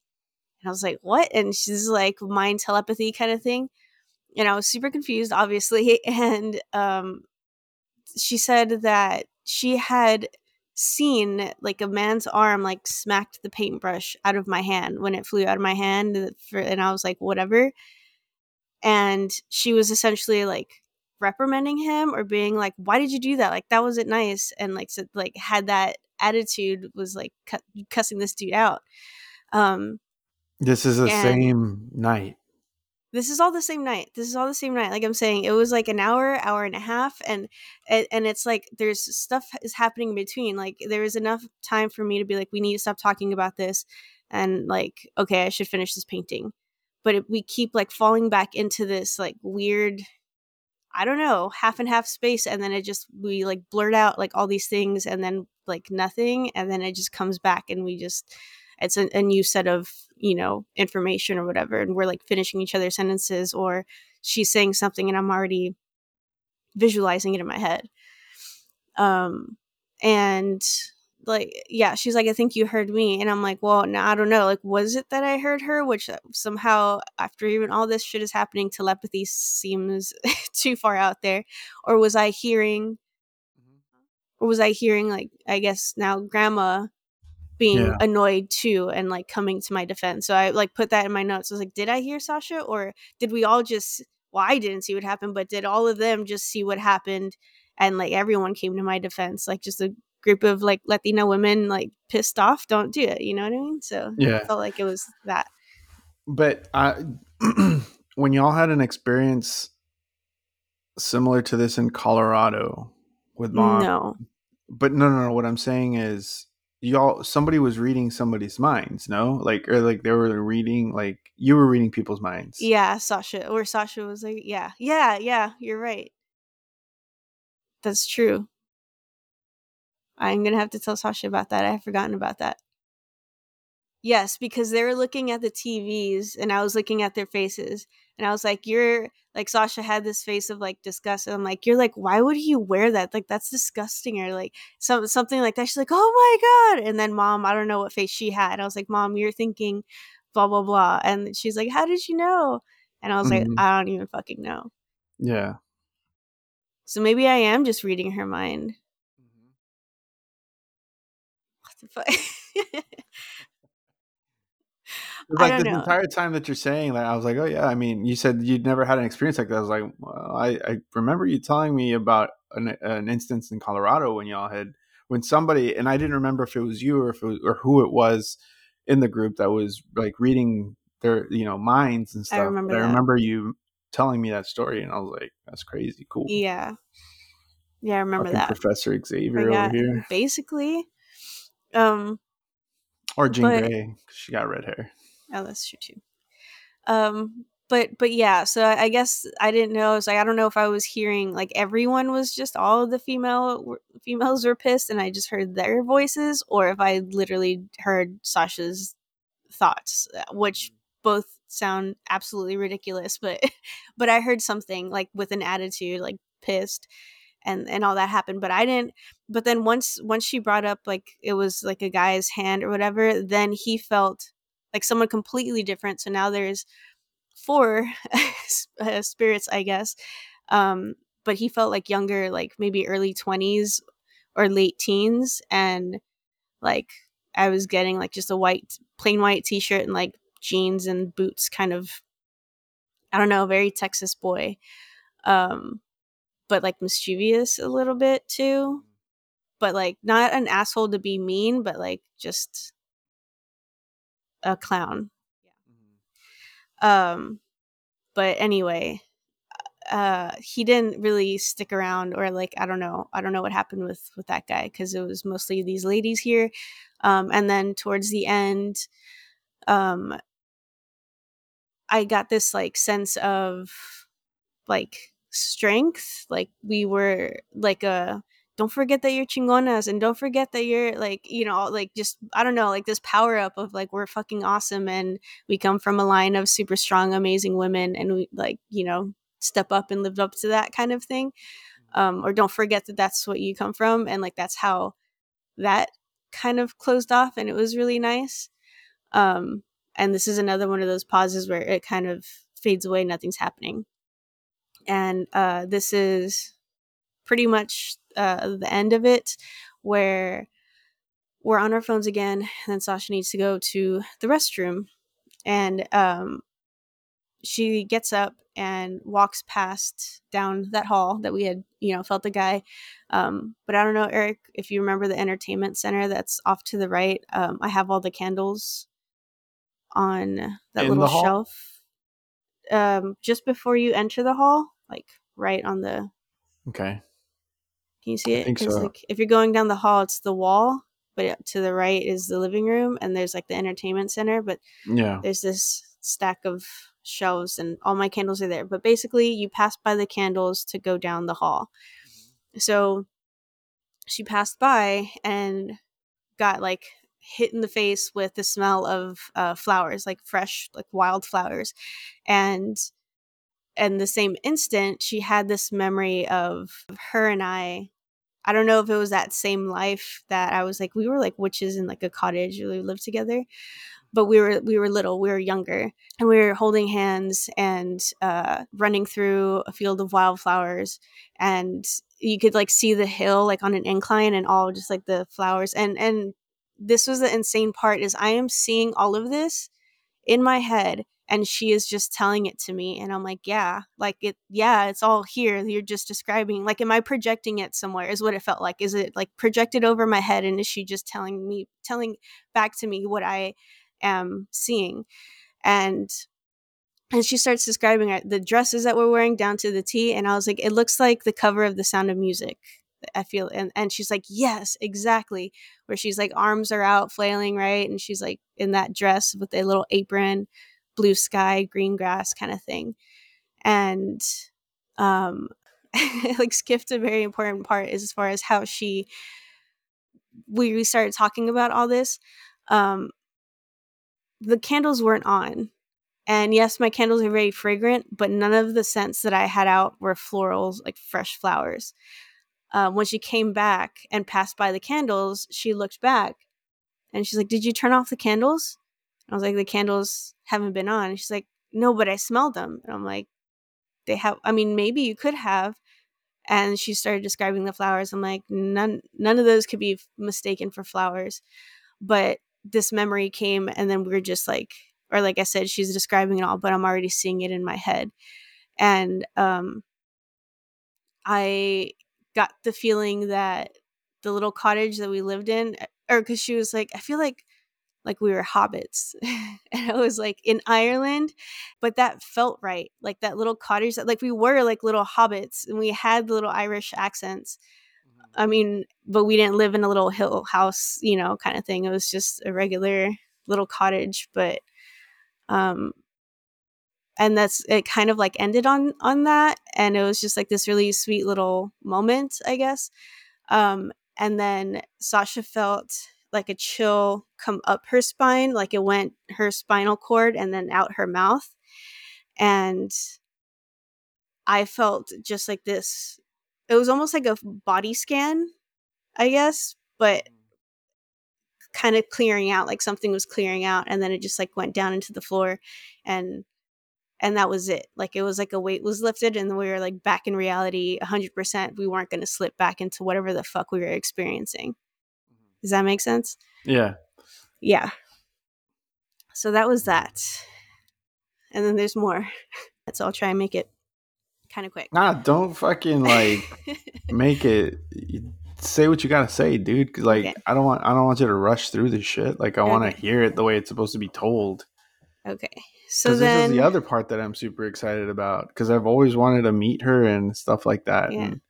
A: And I was like, "What?" And she's like mind telepathy kind of thing. And I was super confused obviously *laughs* and um she said that she had seen like a man's arm like smacked the paintbrush out of my hand when it flew out of my hand for, and I was like whatever. And she was essentially like reprimanding him or being like why did you do that? Like that wasn't nice. And like so, like had that attitude was like cu- cussing this dude out. Um
B: this is the same night
A: this is all the same night this is all the same night like i'm saying it was like an hour hour and a half and and it's like there's stuff is happening in between like there is enough time for me to be like we need to stop talking about this and like okay i should finish this painting. But it, we keep like falling back into this like weird i don't know half and half space and then it just we like blurt out like all these things and then like nothing and then it just comes back and we just it's a, a new set of you know information or whatever and we're like finishing each other's sentences or she's saying something and i'm already visualizing it in my head. Um and like yeah she's like i think you heard me and i'm like well no i don't know like was it that i heard her? Which uh, somehow after even all this shit is happening telepathy seems *laughs* too far out there. Or was i hearing mm-hmm. or was i hearing like i guess now grandma being yeah. annoyed too and like coming to my defense. So I like put that in my notes. I was like, did I hear Sasha or did we all just well, I didn't see what happened, but did all of them just see what happened and like everyone came to my defense? Like just a group of like Latina women like pissed off, don't do it. You know what I mean? So yeah, I felt like it was that.
B: But I *clears throat* when y'all had an experience similar to this in Colorado with mom. No. But no, no, no. What I'm saying is y'all somebody was reading somebody's minds no? Like or like they were reading like you were reading people's minds.
A: Yeah sasha or sasha was like yeah yeah yeah you're right. That's true. I'm gonna have to tell sasha about that i have forgotten about that. Yes because they were looking at the tvs and i was looking at their faces and i was like you're like Sasha had this face of like disgust. And I'm like, you're like, why would you wear that? Like that's disgusting or like some something like that. She's like, oh my god. And then mom, I don't know what face she had. I was like, mom, you're thinking blah blah blah. And she's like, how did you know? And I was mm-hmm. like, I don't even fucking know.
B: Yeah.
A: So maybe I am just reading her mind. Mm-hmm. What the fuck? *laughs*
B: like the entire time that you're saying that, I was like, oh yeah. I mean, you said you'd never had an experience like that. I was like, well, I, I remember you telling me about an, an instance in Colorado when y'all had when somebody and I didn't remember if it was you or if it was, or who it was in the group that was like reading their you know minds and stuff. I remember, I remember you telling me that story, and I was like, that's crazy cool.
A: Yeah, yeah, I remember Fucking that
B: Professor Xavier over here,
A: basically. Um,
B: or Jean but, Grey, she got red hair.
A: Oh, that's true too. Um, but but yeah, so I, I guess I didn't know. So like I don't know if I was hearing like everyone was just all of the female females were pissed, and I just heard their voices, or if I literally heard Sasha's thoughts, uh, which both sound absolutely ridiculous. *laughs* But but I heard something like with an attitude, like pissed, and and all that happened. But I didn't. But then once once she brought up like it was like a guy's hand or whatever, then he felt like someone completely different. So now there's four *laughs* uh, spirits, I guess. Um, but he felt like younger, like maybe early 20s or late teens. And like I was getting like just a white, plain white t shirt and like jeans and boots, kind of, I don't know, very Texas boy. Um, but like mischievous a little bit too. But like not an asshole to be mean, but like just a clown. Yeah. Um, but anyway, uh, he didn't really stick around, or like I don't know, I don't know what happened with with that guy because it was mostly these ladies here. Um, and then towards the end, um, I got this like sense of like strength, like we were like a don't forget that you're chingonas and don't forget that you're like you know like just i don't know like this power up of like we're fucking awesome and we come from a line of super strong amazing women and we like you know step up and lived up to that kind of thing. Um or don't forget that that's what you come from and like that's how that kind of closed off and it was really nice. Um and this is another one of those pauses where it kind of fades away nothing's happening. And uh this is pretty much uh, the end of it, where we're on our phones again, and then Sasha needs to go to the restroom, and um, she gets up and walks past down that hall that we had, you know, felt the guy. Um, but I don't know, Eric, if you remember the entertainment center that's off to the right. Um, I have all the candles on that
B: In
A: little shelf. Um, just before you enter the hall, like right on the.
B: Okay.
A: Can you see
B: I
A: it?
B: think
A: 'Cause,
B: so.
A: like if you're going down the hall, it's the wall, but to the right is the living room, and there's like the entertainment center. But
B: Yeah.
A: there's this stack of shelves and all my candles are there but basically you pass by the candles to go down the hall so she passed by and got like hit in the face with the smell of uh, flowers like fresh like wild flowers and and the same instant she had this memory of her and i i don't know if it was that same life that i was like we were like witches in like a cottage we lived together but we were we were little we were younger and we were holding hands and uh, running through a field of wildflowers and you could like see the hill like on an incline and all just like the flowers and and this was the insane part is i am seeing all of this in my head and she is just telling it to me and i'm like yeah like it yeah it's all here you're just describing like am i projecting it somewhere? is what it felt like. Is it like projected over my head and is she just telling me telling back to me what i am seeing? And and she starts describing uh, the dresses that we're wearing down to the T and I was like it looks like the cover of the sound of music. I feel and and she's like yes exactly where she's like arms are out flailing right and she's like in that dress with a little apron blue sky green grass kind of thing. And um *laughs* like skipped a very important part is as far as how she we, we started talking about all this um the candles weren't on. And yes my candles are very fragrant but none of the scents that i had out were florals like fresh flowers. Um, when she came back and passed by the candles she looked back and she's like did you turn off the candles i was like the candles haven't been on. And she's like no but i smelled them. And i'm like they have i mean maybe you could have. And she started describing the flowers. I'm like none none of those could be mistaken for flowers. But this memory came and then we were just like or like i said she's describing it all but i'm already seeing it in my head. And um i got the feeling that the little cottage that we lived in or because she was like i feel like like we were hobbits. *laughs* And i was like in ireland but that felt right like that little cottage that like we were like little hobbits and we had little irish accents. I mean but we didn't live in a little hill house you know kind of thing. It was just a regular little cottage but um and that's it kind of like ended on on that and it was just like this really sweet little moment i guess. Um and then sasha felt like a chill come up her spine like it went her spinal cord and then out her mouth. And i felt just like this it was almost like a body scan i guess but mm. kind of clearing out like something was clearing out and then it just like went down into the floor and and that was it. Like it was like a weight was lifted and we were like back in reality 100% we weren't going to slip back into whatever the fuck we were experiencing does that make sense
B: Yeah.
A: yeah so that was that and then there's more *laughs* so i'll try and make it kind of quick
B: Nah, don't fucking like *laughs* make it. Say what you gotta say, dude. 'cause, like,
A: Okay.
B: I don't want. I don't want you to rush through this shit. Like, I want to hear it the way it's supposed to be told.
A: okay so then
B: this is the other part that I'm super excited about. Because I've always wanted to meet her and stuff like that.
A: Yeah.
B: And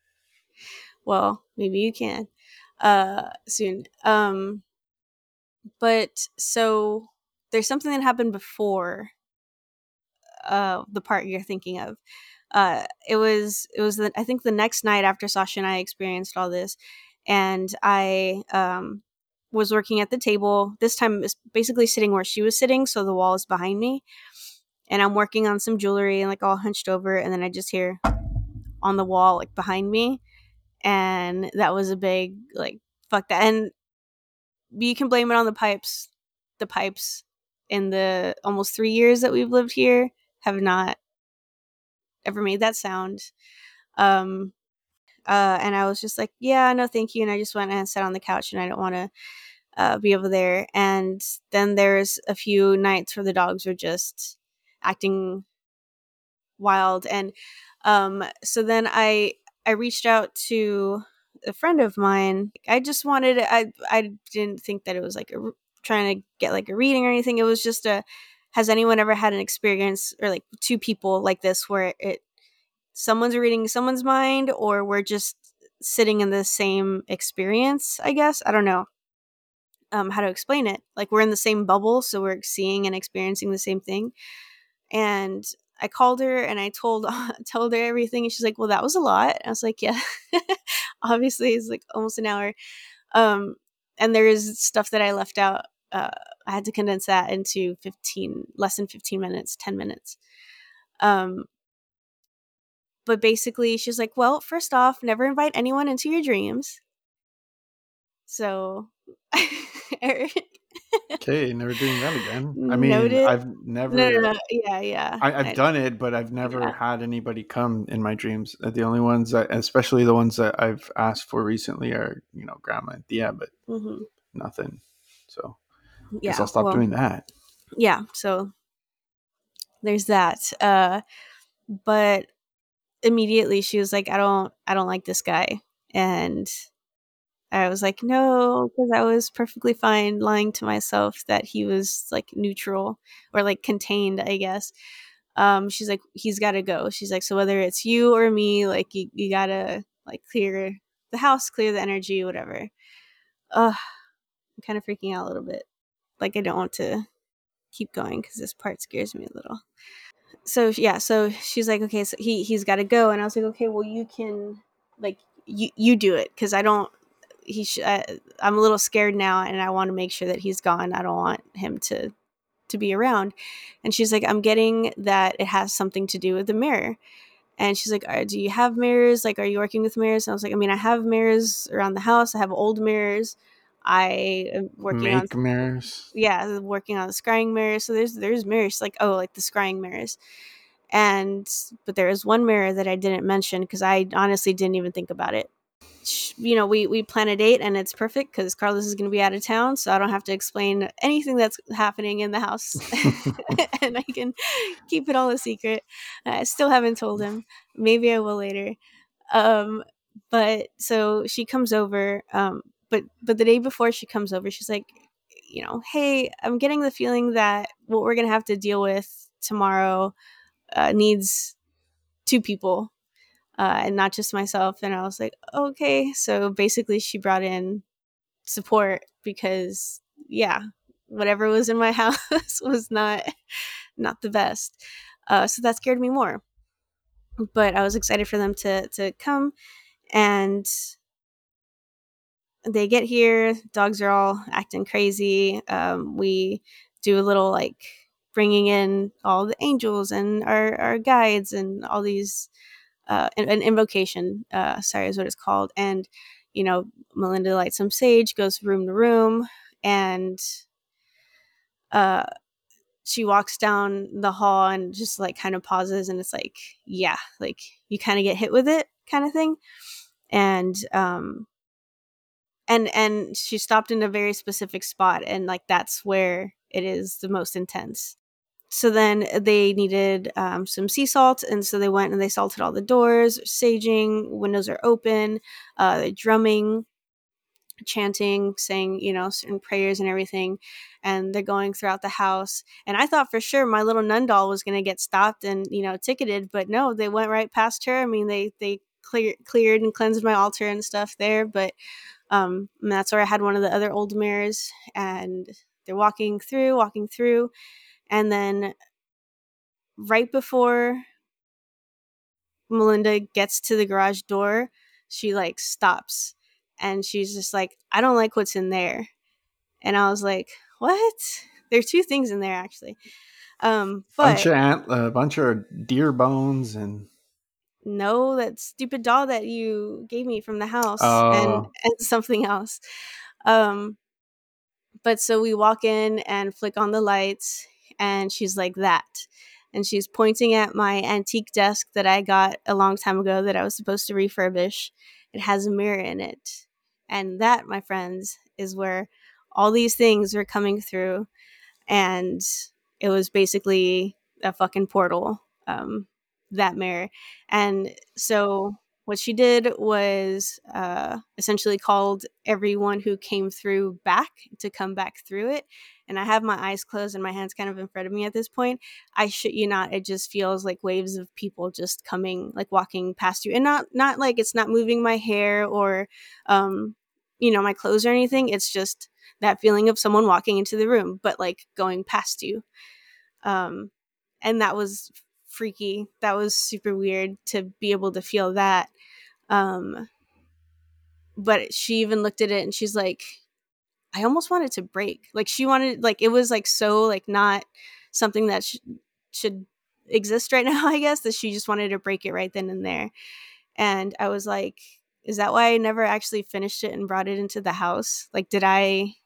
A: well maybe you can uh soon. Um but so there's something that happened before uh the part you're thinking of. Uh it was it was the, i think the next night after sasha and i experienced all this and i um was working at the table. This time is basically sitting where she was sitting so the wall is behind me and i'm working on some jewelry and like all hunched over and then i just hear on the wall like behind me and that was a big like fuck that and you can blame it on the pipes the pipes in the almost three years that we've lived here have not ever made that sound um uh and i was just like yeah no thank you and i just went and sat on the couch and i don't want to uh, be over there. And then there's a few nights where the dogs are just acting wild. And um, so then I I reached out to a friend of mine. I just wanted I I didn't think that it was like a, trying to get like a reading or anything. It was just a has anyone ever had an experience or like two people like this where it someone's reading someone's mind or we're just sitting in the same experience, I guess. I don't know um, how to explain it. Like we're in the same bubble, so we're seeing and experiencing the same thing. And I called her and I told *laughs* told her everything, and she's like, "Well, that was a lot." I was like, "Yeah, *laughs* obviously it's like almost an hour." Um, and there is stuff that I left out. Uh, I had to condense that into fifteen, less than fifteen minutes, ten minutes. Um, but basically, she's like, "Well, first off, never invite anyone into your dreams." So, *laughs*
B: okay, never doing that again. I mean, Noted. I've never.
A: No, no, no. Yeah, yeah.
B: I, have done it, but I've never yeah. had anybody come in my dreams. Uh, the only ones, that, especially the ones that I've asked for recently, are you know grandma and Tia, but mm-hmm. nothing. So, yeah, guess I'll stop well, doing that.
A: Yeah. So there's that. Uh, but immediately she was like, "I don't, I don't like this guy," and I was like, no, because I was perfectly fine lying to myself that he was like neutral or like contained, I guess. Um, she's like, he's got to go. She's like, so whether it's you or me, like you, you gotta like clear the house, clear the energy, whatever. Ugh, I'm kind of freaking out a little bit. Like I don't want to keep going because this part scares me a little. So yeah, so she's like, okay, so he he's got to go, and I was like, okay, well you can like you you do it because I don't he sh- I, I'm a little scared now and I want to make sure that he's gone. I don't want him to to be around. And she's like, I'm getting that it has something to do with the mirror. And she's like, uh, Do you have mirrors? Like, are you working with mirrors? And I was like, I mean, I have mirrors around the house. I have old mirrors. I am working
B: Make
A: on
B: mirrors.
A: Yeah, working on the scrying mirrors. So there's there's mirrors like oh like the scrying mirrors, and but there is one mirror that I didn't mention because I honestly didn't even think about it you know, we we plan a date and it's perfect because Carlos is going to be out of town, so I don't have to explain anything that's happening in the house, *laughs* *laughs* and I can keep it all a secret. I still haven't told him. Maybe I will later. Um, but so she comes over. Um, but but the day before she comes over, she's like, you know, hey, I'm getting the feeling that what we're gonna have to deal with tomorrow uh, needs two people uh, and not just myself. And I was like, okay. So basically, she brought in support because, yeah, whatever was in my *laughs* house was not not the best. Uh, so that scared me more. But I was excited for them to to come, and they get here. Dogs are all acting crazy. Um, we do a little like bringing in all the angels and our, our guides and all these uh, an, invocation, uh, sorry, is what it's called. And, you know, Melinda lights some sage, goes room to room, and uh, she walks down the hall and just like kind of pauses, and it's like, yeah, like you kind of get hit with it, kind of thing. And um, and and she stopped in a very specific spot, and like that's where it is the most intense so then they needed um, some sea salt and so they went and they salted all the doors saging windows are open uh, drumming chanting saying you know certain prayers and everything and they're going throughout the house. And i thought for sure my little nun doll was going to get stopped and you know ticketed but no they went right past her. I mean they they clear, cleared and cleansed my altar and stuff there but um that's where i had one of the other old mirrors and they're walking through walking through and then right before Melinda gets to the garage door, she like stops and she's just like, I don't like what's in there. And I was like, What? There are two things in there actually. Um but
B: bunch of ant, a bunch of deer bones and
A: no, that stupid doll that you gave me from the house and, oh. and *laughs* something else. Um but so we walk in and flick on the lights and she's like that and she's pointing at my antique desk that I got a long time ago that I was supposed to refurbish. It has a mirror in it. And that, my friends, is where all these things were coming through and it was basically a fucking portal um that mirror. and so what she did was uh, essentially called everyone who came through back to come back through it. And I have my eyes closed and my hands kind of in front of me at this point. I shit you not, it just feels like waves of people just coming, like walking past you, and not not like it's not moving my hair or, um, you know, my clothes or anything. It's just that feeling of someone walking into the room, but like going past you. Um, and that was freaky. That was super weird to be able to feel that. Um, but she even looked at it and she's like, I almost wanted to break. Like she wanted, like it was like so like not something that sh- should exist right *laughs* now. I guess that she just wanted to break it right then and there. And I was like, is that why I never actually finished it and brought it into the house? Like, did I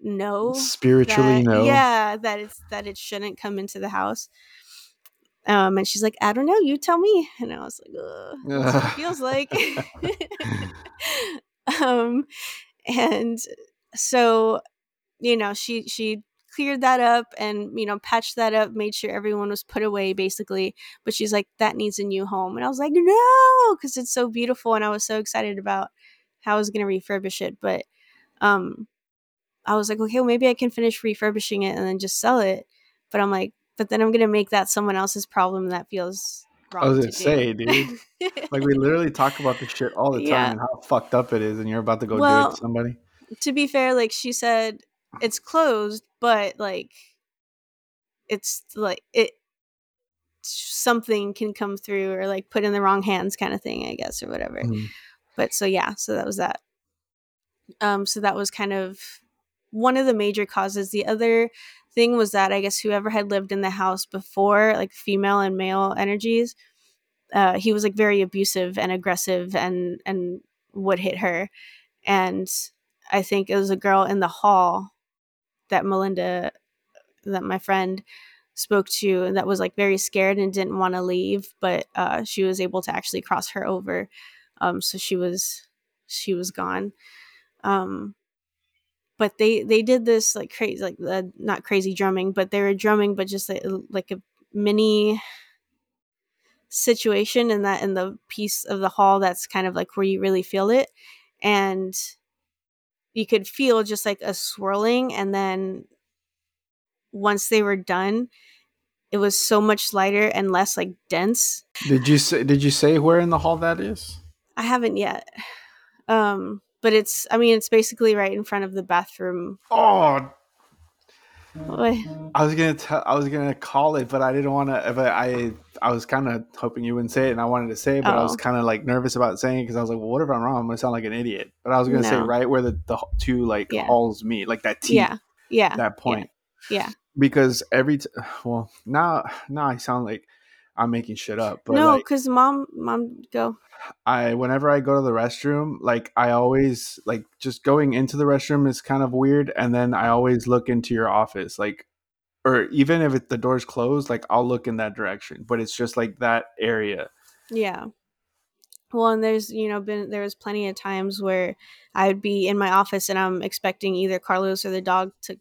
A: know
B: spiritually
A: that,
B: no?
A: Yeah, that it's that it shouldn't come into the house. Um, and she's like, I don't know, you tell me. And I was like, Ugh, that's what it *laughs* feels like. *laughs* um, and so, you know, she she cleared that up and you know patched that up made sure everyone was put away basically. But she's like that needs a new home. And i was like no! Because it's so beautiful and i was so excited about how i was going to refurbish it. But um i was like okay well maybe i can finish refurbishing it and then just sell it. But i'm like but then I'm gonna make that someone else's problem that feels.
B: I was gonna say, dude. like we literally *laughs* talk about this shit all the time yeah. and how fucked up it is, and you're about to go well, do it to somebody.
A: To be fair, like she said, it's closed, but like it's like it something can come through or like put in the wrong hands kind of thing, I guess, or whatever. Mm. But so yeah, so that was that. Um, so that was kind of one of the major causes. The other thing was that I guess whoever had lived in the house before, like female and male energies, uh, he was like very abusive and aggressive and and would hit her. And I think it was a girl in the hall that Melinda, that my friend spoke to, that was like very scared and didn't want to leave, but uh, she was able to actually cross her over. Um, so she was she was gone. Um, but they they did this like crazy like uh, not crazy drumming but they were drumming but just like, like a mini situation in that in the piece of the hall that's kind of like where you really feel it. And you could feel just like a swirling and then once they were done it was so much lighter and less like dense.
B: Did you say did you say where in the hall that is?
A: I haven't yet. Um but it's I mean it's basically right in front of the bathroom.
B: Oh. I was gonna tell. I was gonna call it, but I didn't want to. But I, I was kind of hoping you wouldn't say it, and I wanted to say it, but oh. I was oh. kind of like nervous about saying it because I was like, "Well, what if I'm wrong? I'm gonna sound like an idiot." But I was gonna no. say right where the, the two like yeah. halls meet, like that T.
A: Yeah. Yeah.
B: That point.
A: Yeah. yeah.
B: Because every t- *sighs* well now now I sound like I'm making shit up. But
A: no, because like, mom mom go.
B: I whenever I go to the restroom, like I always like just going into the restroom is kind of weird, and then I always look into your office, like, or even if it, the door's closed, like I'll look in that direction, but it's just like that area.
A: Yeah. Well, and there's you know been there was plenty of times where I would be in my office and I'm expecting either Carlos or the dog to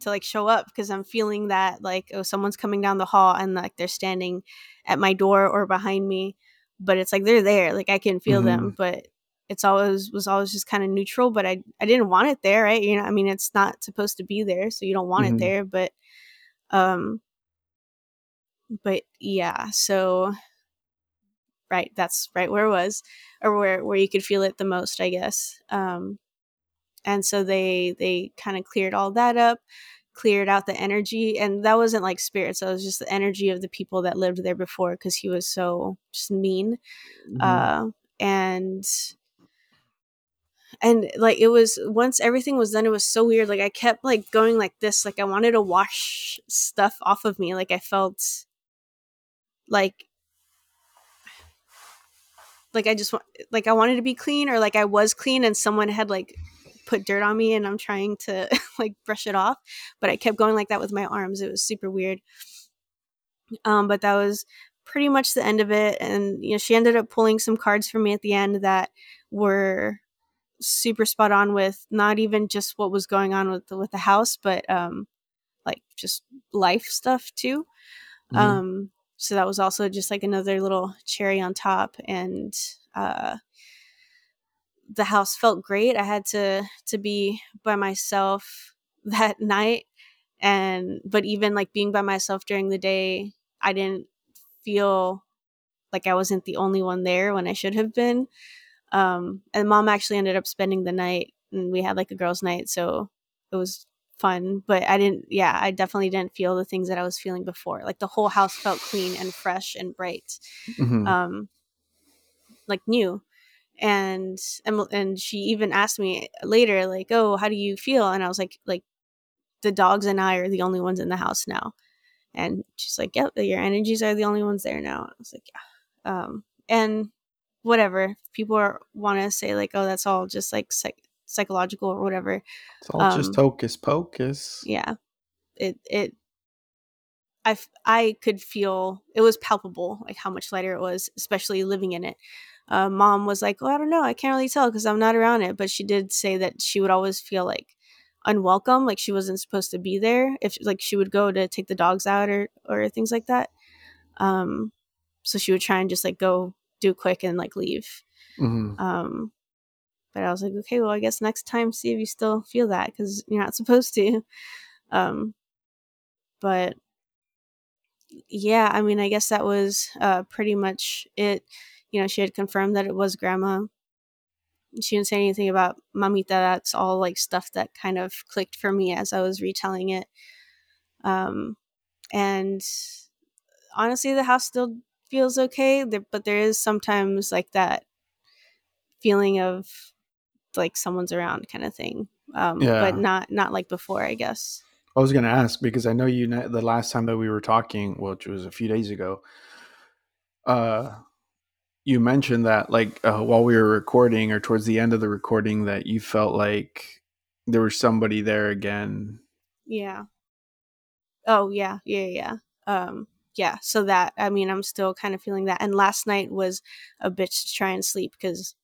A: to like show up because I'm feeling that like oh someone's coming down the hall and like they're standing at my door or behind me but it's like they're there like i can feel mm-hmm. them but it's always was always just kind of neutral but i i didn't want it there right you know i mean it's not supposed to be there so you don't want mm-hmm. it there but um but yeah so right that's right where it was or where where you could feel it the most i guess um and so they they kind of cleared all that up cleared out the energy and that wasn't like spirits that was just the energy of the people that lived there before because he was so just mean mm-hmm. uh and and like it was once everything was done it was so weird like i kept like going like this like i wanted to wash stuff off of me like i felt like like i just want like i wanted to be clean or like i was clean and someone had like put dirt on me and I'm trying to *laughs* like brush it off. But I kept going like that with my arms. It was super weird. Um, but that was pretty much the end of it. And you know, she ended up pulling some cards for me at the end that were super spot on with not even just what was going on with the, with the house, but um, like just life stuff too. Mm-hmm. Um, so that was also just like another little cherry on top, and uh, the house felt great. I had to to be by myself *laughs* that night, and but even like being by myself during the day, I didn't feel like I wasn't the only one there when I should have been. Um, and mom actually ended up spending the night and we had like a girls' night, so it was fun. But I didn't, yeah, I definitely didn't feel the things that I was feeling before. Like the whole house felt clean and fresh and bright, mm-hmm. um, like new. And, and she even asked me later, like, "Oh, how do you feel?" And I was like, "Like, the dogs and I are the only ones in the house now." And she's like, "Yep, your energies are the only ones there now." I was like, "Yeah." Um, and whatever people want to say like oh that's all just like psych- psychological or whatever
B: it's all um, just hocus pocus
A: yeah it it i i could feel it was palpable like how much lighter it was especially living in it uh, mom was like oh i don't know i can't really tell because i'm not around it but she did say that she would always feel like unwelcome like she wasn't supposed to be there if like she would go to take the dogs out or or things like that um so she would try and just like go do quick and like leave. Mm-hmm. Um, but I was like, okay, well, I guess next time, see if you still feel that because you're not supposed to. *laughs* Um, but yeah, I mean, I guess that was uh, pretty much it. You know, she had confirmed that it was grandma. She didn't say anything about mamita. That's all like stuff that kind of clicked for me as I was retelling it. Um, and honestly, the house still feels okay there, but there is sometimes like that feeling of like someone's around kind of thing um yeah. but not not like before i guess
B: i was gonna ask because i know you the last time that we were talking which was a few days ago uh you mentioned that like uh, while we were recording or towards the end of the recording that you felt like there was somebody there again
A: yeah oh yeah yeah yeah um yeah, so that I mean, I'm still kind of feeling that. And last night was a bitch to try and sleep because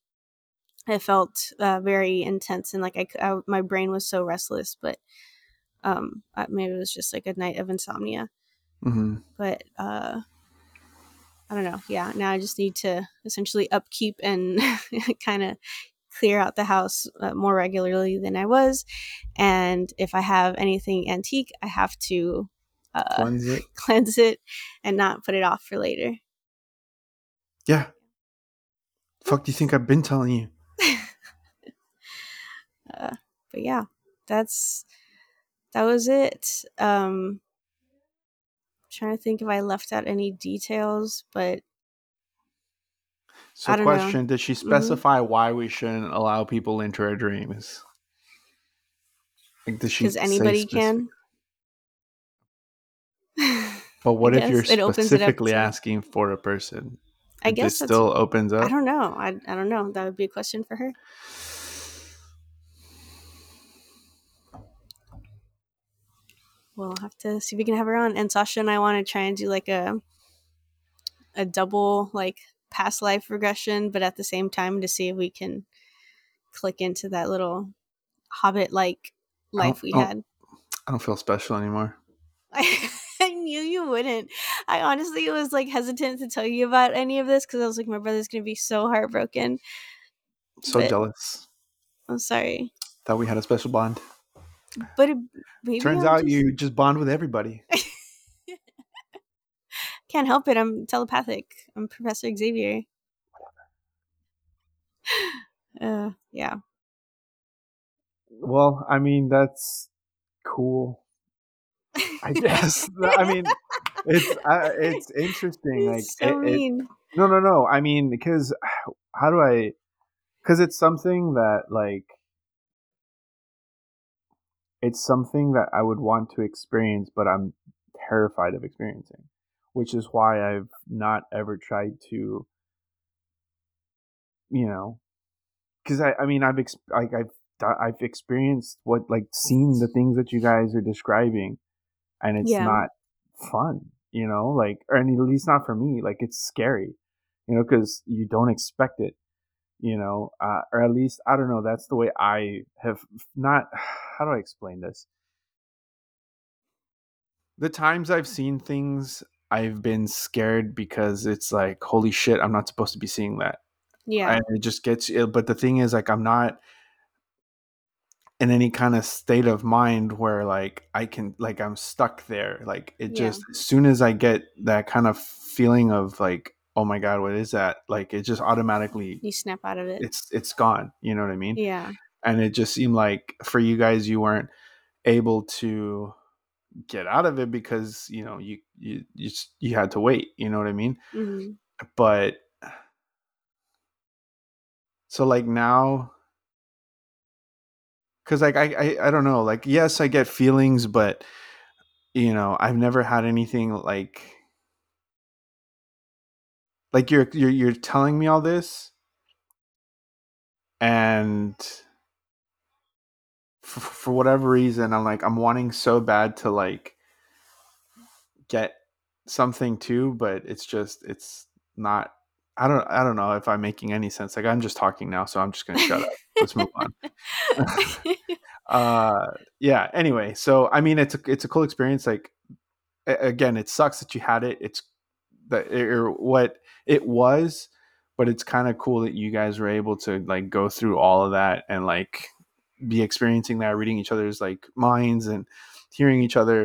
A: it felt uh, very intense and like I, I, my brain was so restless. But um, maybe it was just like a night of insomnia. Mm-hmm. But uh, I don't know. Yeah, now I just need to essentially upkeep and *laughs* kind of clear out the house uh, more regularly than I was. And if I have anything antique, I have to uh, cleanse it, *laughs* cleanse it, and not put it off for later.
B: Yeah. Fuck, do you think I've been telling you? *laughs*
A: uh, but yeah, that's that was it. Um, trying to think if I left out any details, but
B: so, question: know. Did she mm-hmm. specify mm-hmm. why we shouldn't allow people into our dreams?
A: Like, does she? Because anybody can. *laughs*
B: But what if you're specifically asking for a person?
A: I guess
B: it still opens up.
A: I don't know. I, I don't know. That would be a question for her. We'll have to see if we can have her on. And Sasha and I want to try and do like a a double like past life regression, but at the same time to see if we can click into that little hobbit like life we had.
B: I don't feel special anymore. *laughs*
A: I knew you wouldn't. I honestly was like hesitant to tell you about any of this because I was like, my brother's gonna be so heartbroken.
B: So but jealous.
A: I'm sorry.
B: Thought we had a special bond.
A: But it,
B: turns I'm out just... you just bond with everybody. *laughs*
A: Can't help it. I'm telepathic. I'm Professor Xavier. *sighs* Uh, yeah.
B: Well, I mean that's cool. *laughs* I guess. I mean, it's uh, it's interesting. like, so it, it, no, no, no. I mean, because *sighs* how do I? Because it's something that like it's something that I would want to experience, but I'm terrified of experiencing, which is why I've not ever tried to, you know, because I, I mean, I've ex- like I've I've experienced what like seen the things that you guys are describing, and it's yeah. not fun, you know, like, or at least not for me. Like, it's scary, you know, because you don't expect it. You know, uh, or at least I don't know. That's the way I have not. *sighs* How do I explain this? The times I've seen things, I've been scared because it's like, holy shit, I'm not supposed to be seeing that.
A: Yeah.
B: And it just gets. But the thing is, like, I'm not in any kind of state of mind where like I can like I'm stuck there. Like it
A: Yeah.
B: just as soon as I get that kind of feeling of like, oh my god, what is that? Like it just automatically
A: You snap out of it.
B: it's it's gone. You know what I mean?
A: yeah.
B: And it just seemed like for you guys you weren't able to get out of it because you know you you you, just, you had to wait. You know what I mean?
A: hmm
B: But so like now because like I, I i don't know like yes i get feelings but you know i've never had anything like like you're you're you're telling me all this and for, for whatever reason i'm like i'm wanting so bad to like get something too but it's just it's not i don't i don't know if i'm making any sense. Like i'm just talking now so i'm just gonna shut up. Let's move on. *laughs* *laughs* Uh yeah anyway so i mean it's a it's a cool experience like again it sucks that you had it. It's that or what it was but it's kind of cool that you guys were able to like go through all of that and like be experiencing that reading each other's like minds and hearing each other.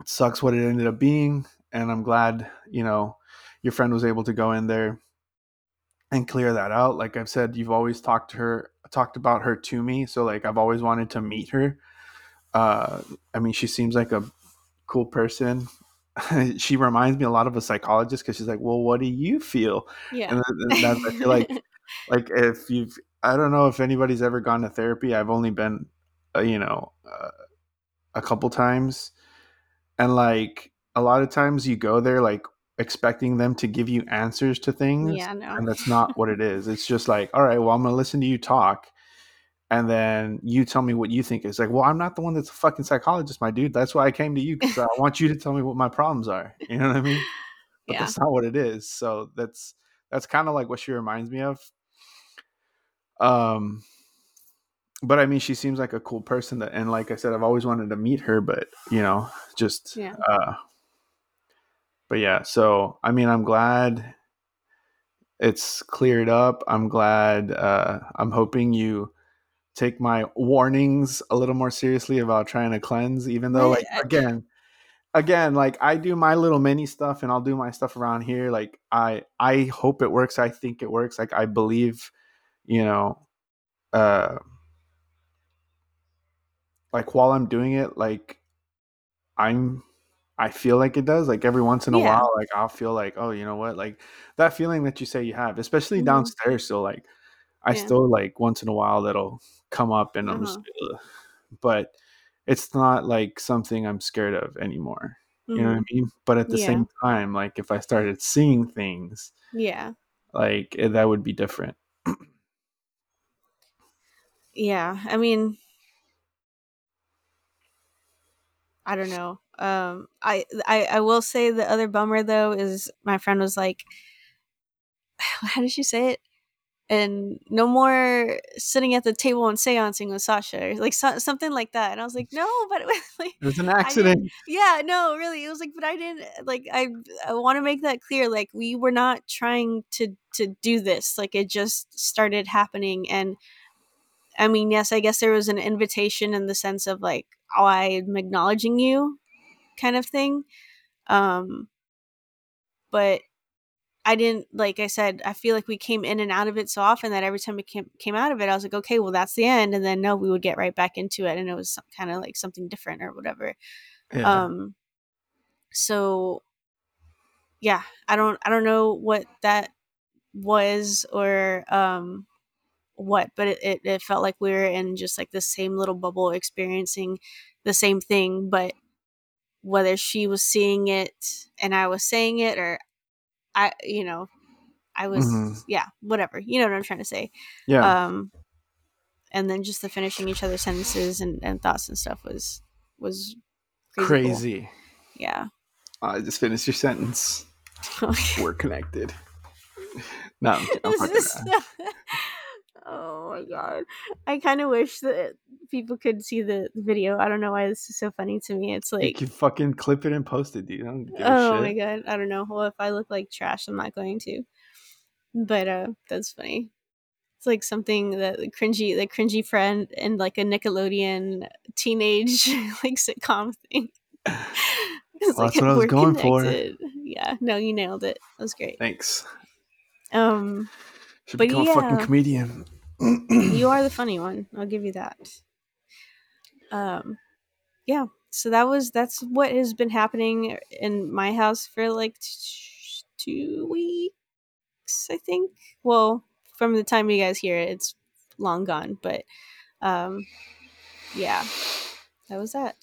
B: It sucks what it ended up being and i'm glad you know your friend was able to go in there and clear that out. Like i've said you've always talked to her talked about her to me so like i've always wanted to meet her. Uh i mean she seems like a cool person *laughs* she reminds me a lot of a psychologist because she's like well what do you feel
A: yeah.
B: and that, that, i feel like *laughs* like if you've i don't know if anybody's ever gone to therapy i've only been uh, you know uh, a couple times and like a lot of times you go there like expecting them to give you answers to things
A: yeah, no.
B: and that's not what it is *laughs* it's just like all right well i'm gonna listen to you talk and then you tell me what you think. It's like well i'm not the one that's a fucking psychologist my dude. That's why i came to you because i want you to tell me what my problems are. You know what i mean? But
A: yeah.
B: that's not what it is. So that's that's kind of like what she reminds me of. Um but i mean she seems like a cool person that and like i said i've always wanted to meet her but you know just
A: Yeah.
B: uh but yeah so i mean i'm glad it's cleared up. I'm glad uh i'm hoping you take my warnings a little more seriously about trying to cleanse even though like again again like i do my little mini stuff and i'll do my stuff around here like i i hope it works i think it works like i believe you know uh like while i'm doing it like i'm i feel like it does like every once in a
A: Yeah.
B: while like i'll feel like oh you know what like that feeling that you say you have especially
A: Mhm.
B: downstairs so like i
A: Yeah.
B: still like once in a while that'll come up and i'm just
A: Uh-huh.
B: ugh. but it's not like something i'm scared of anymore you know what
A: Mhm.
B: i mean but at the
A: Yeah.
B: same time like if i started seeing things
A: Yeah.
B: like eh, that would be different
A: Yeah. I mean, I don't know. Um, I, I, I will say the other bummer though is my friend was like, *sighs* how did she say it? And no more sitting at the table and seancing with Sasha, like so, something like that. And I was like, no, *laughs* but it was, *laughs* like,
B: it was an accident
A: yeah, no, really. It was like, but I didn't like. I I want to make that clear. Like, we were not trying to to do this. Like, it just started happening, and I mean, yes, I guess there was an invitation in the sense of like, oh, I'm acknowledging you, kind of thing. Um, but I didn't like I said, I feel like we came in and out of it so often that every time we came came out of it, I was like, okay, well that's the end, and then no, we would get right back into it, and it was kind of like something different or whatever.
B: yeah
A: Um, so yeah, I don't I don't know what that was or um what, but it, it, it felt like we were in just like the same little bubble experiencing the same thing, but whether she was seeing it and I was saying it or I you know, I was
B: Mhm.
A: yeah, whatever. You know what I'm trying to say.
B: yeah
A: Um and then just the finishing each other's sentences and, and thoughts and stuff was was crazy. cool. Yeah.
B: i just finished your sentence *laughs* we're connected *laughs* No, I'm, *laughs* I'm fucking around.
A: Oh my god. I kind of wish that people could see the video. I don't know why this is so funny to me. It's
B: You
A: like,
B: can fucking clip it and post it, dude. I don't give a
A: oh my god. I don't know. Well, if I look like trash, I'm not going to. But uh that's funny. It's like something that the cringy, the cringy friend and like a Nickelodeon teenage *laughs* like sitcom thing. *laughs*
B: Well, that's what I was going for.
A: Yeah, no, you nailed it. That was great.
B: Thanks.
A: Um,
B: Should
A: But
B: become a fucking
A: yeah.
B: comedian.
A: you are the funny one. I'll give you that. Um, yeah. So that was that's what has been happening in my house for like t- two weeks, I think. Well, from the time you guys hear it, it's long gone. But um, yeah, that was that.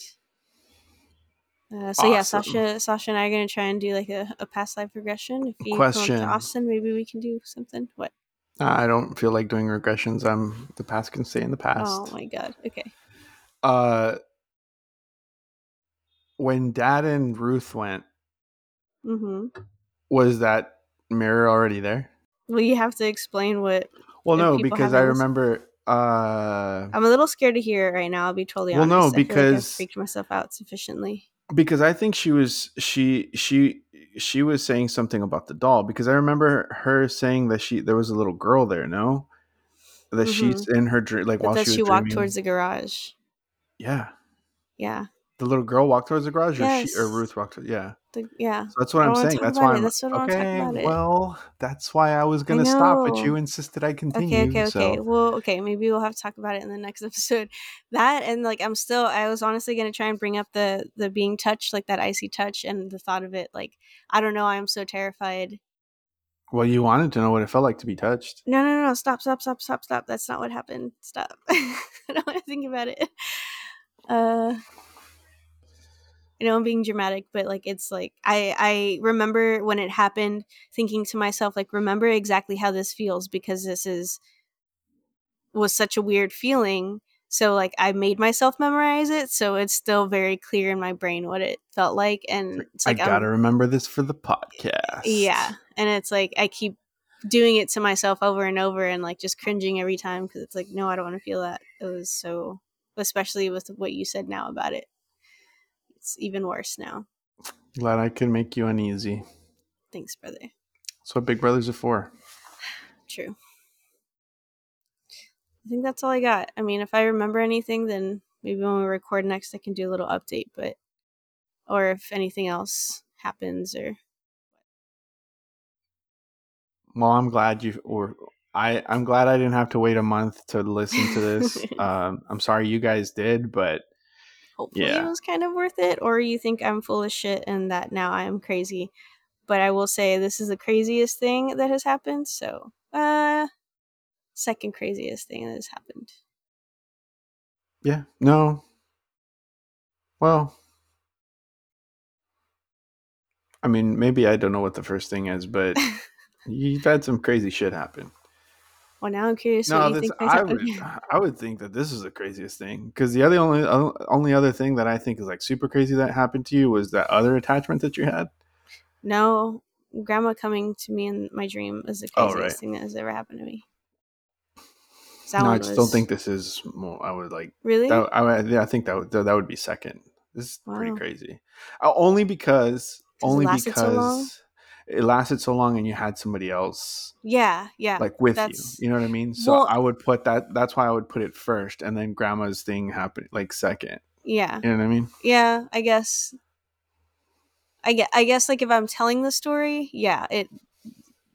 A: Uh, so yeah, Sasha, Sasha and I are gonna try and do like a, a past life regression. If you come
B: Question.
A: to Austin, maybe we can do something. What?
B: I don't feel like doing regressions. I'm the past can stay in the past.
A: Oh my god. Okay.
B: Uh, when Dad and Ruth went,
A: Mm-hmm.
B: was that mirror already there?
A: Well, you have to explain what.
B: Well, no, because I remember. Uh,
A: I'm a little scared to hear it right now. I'll be totally
B: Well,
A: honest.
B: no,
A: I feel like
B: because-
A: freaked myself out sufficiently.
B: because I think she was she she she was saying something about the doll because I remember her saying that she there was a little girl there. No, that she's in her dream like
A: Mm-hmm. But
B: while she
A: she walked
B: dreaming.
A: towards the garage.
B: yeah,
A: Yeah.
B: The little girl walked towards the garage, or she or Ruth walked. Yeah,
A: The, yeah.
B: so that's what
A: I
B: I'm saying. That's why. I'm
A: That's I
B: okay. Well, that's why I was gonna stop, but you insisted I continue.
A: Okay, okay, okay.
B: So
A: Well, okay, maybe we'll have to talk about it in the next *laughs* episode. That and like I'm still I was honestly gonna try and bring up the the being touched, like that icy touch and the thought of it, like I don't know, I'm so terrified.
B: well, you wanted to know what it felt like to be touched.
A: No, no, no, stop, stop, stop, stop, stop. That's not what happened. Stop. *laughs* I don't want to think about it. Uh I know I'm being dramatic, but like it's like I I remember when it happened thinking to myself like remember exactly how this feels because this is was such a weird feeling. So like I made myself memorize it, so it's still very clear in my brain what it felt like and it's like
B: I
A: I'm-
B: gotta remember this for the podcast.
A: yeah. And it's like I keep doing it to myself over and over and like just cringing every time because it's like, no, I don't want to feel that. It was so, especially with what you said now about it. It's even worse now.
B: Glad I could make you uneasy.
A: Thanks, brother.
B: That's what big brothers are for. *sighs*
A: True. I think that's all I got. I mean, if I remember anything, then maybe when we record next, I can do a little update, but, or if anything else happens or,
B: Well, I'm glad you or I I'm glad I didn't have to wait a month to listen to this. *laughs* um, I'm sorry you guys did, but
A: hopefully
B: Yeah.
A: it was kind of worth it or you think i'm full of shit and that now i am crazy but i will say this is the craziest thing that has happened so uh second craziest thing that has happened
B: yeah, no. Well, I mean, maybe I don't know what the first thing is, but *laughs* you've had some crazy shit happen.
A: Well now i'm curious
B: No, this,
A: think
B: I would *laughs* *sighs* I would think that this is the craziest thing because the other only only other thing that I think is like super crazy that happened to you was that other attachment that you had.
A: no grandma coming to me in my dream is the
B: Oh,
A: craziest
B: right.
A: thing that has ever happened to me That
B: no, I just don't think this is more. I would like
A: really
B: That, I, yeah, I think that would, that would be second. This is pretty crazy. Uh, only because only because
A: so?
B: It lasted so long and you had somebody else
A: yeah yeah
B: like with you. You know what I mean? So
A: Well-
B: I would put that. That's why I would put it first, and then grandma's thing happened like second.
A: yeah
B: You know what I mean?
A: yeah i guess i guess, I guess like if i'm telling the story yeah it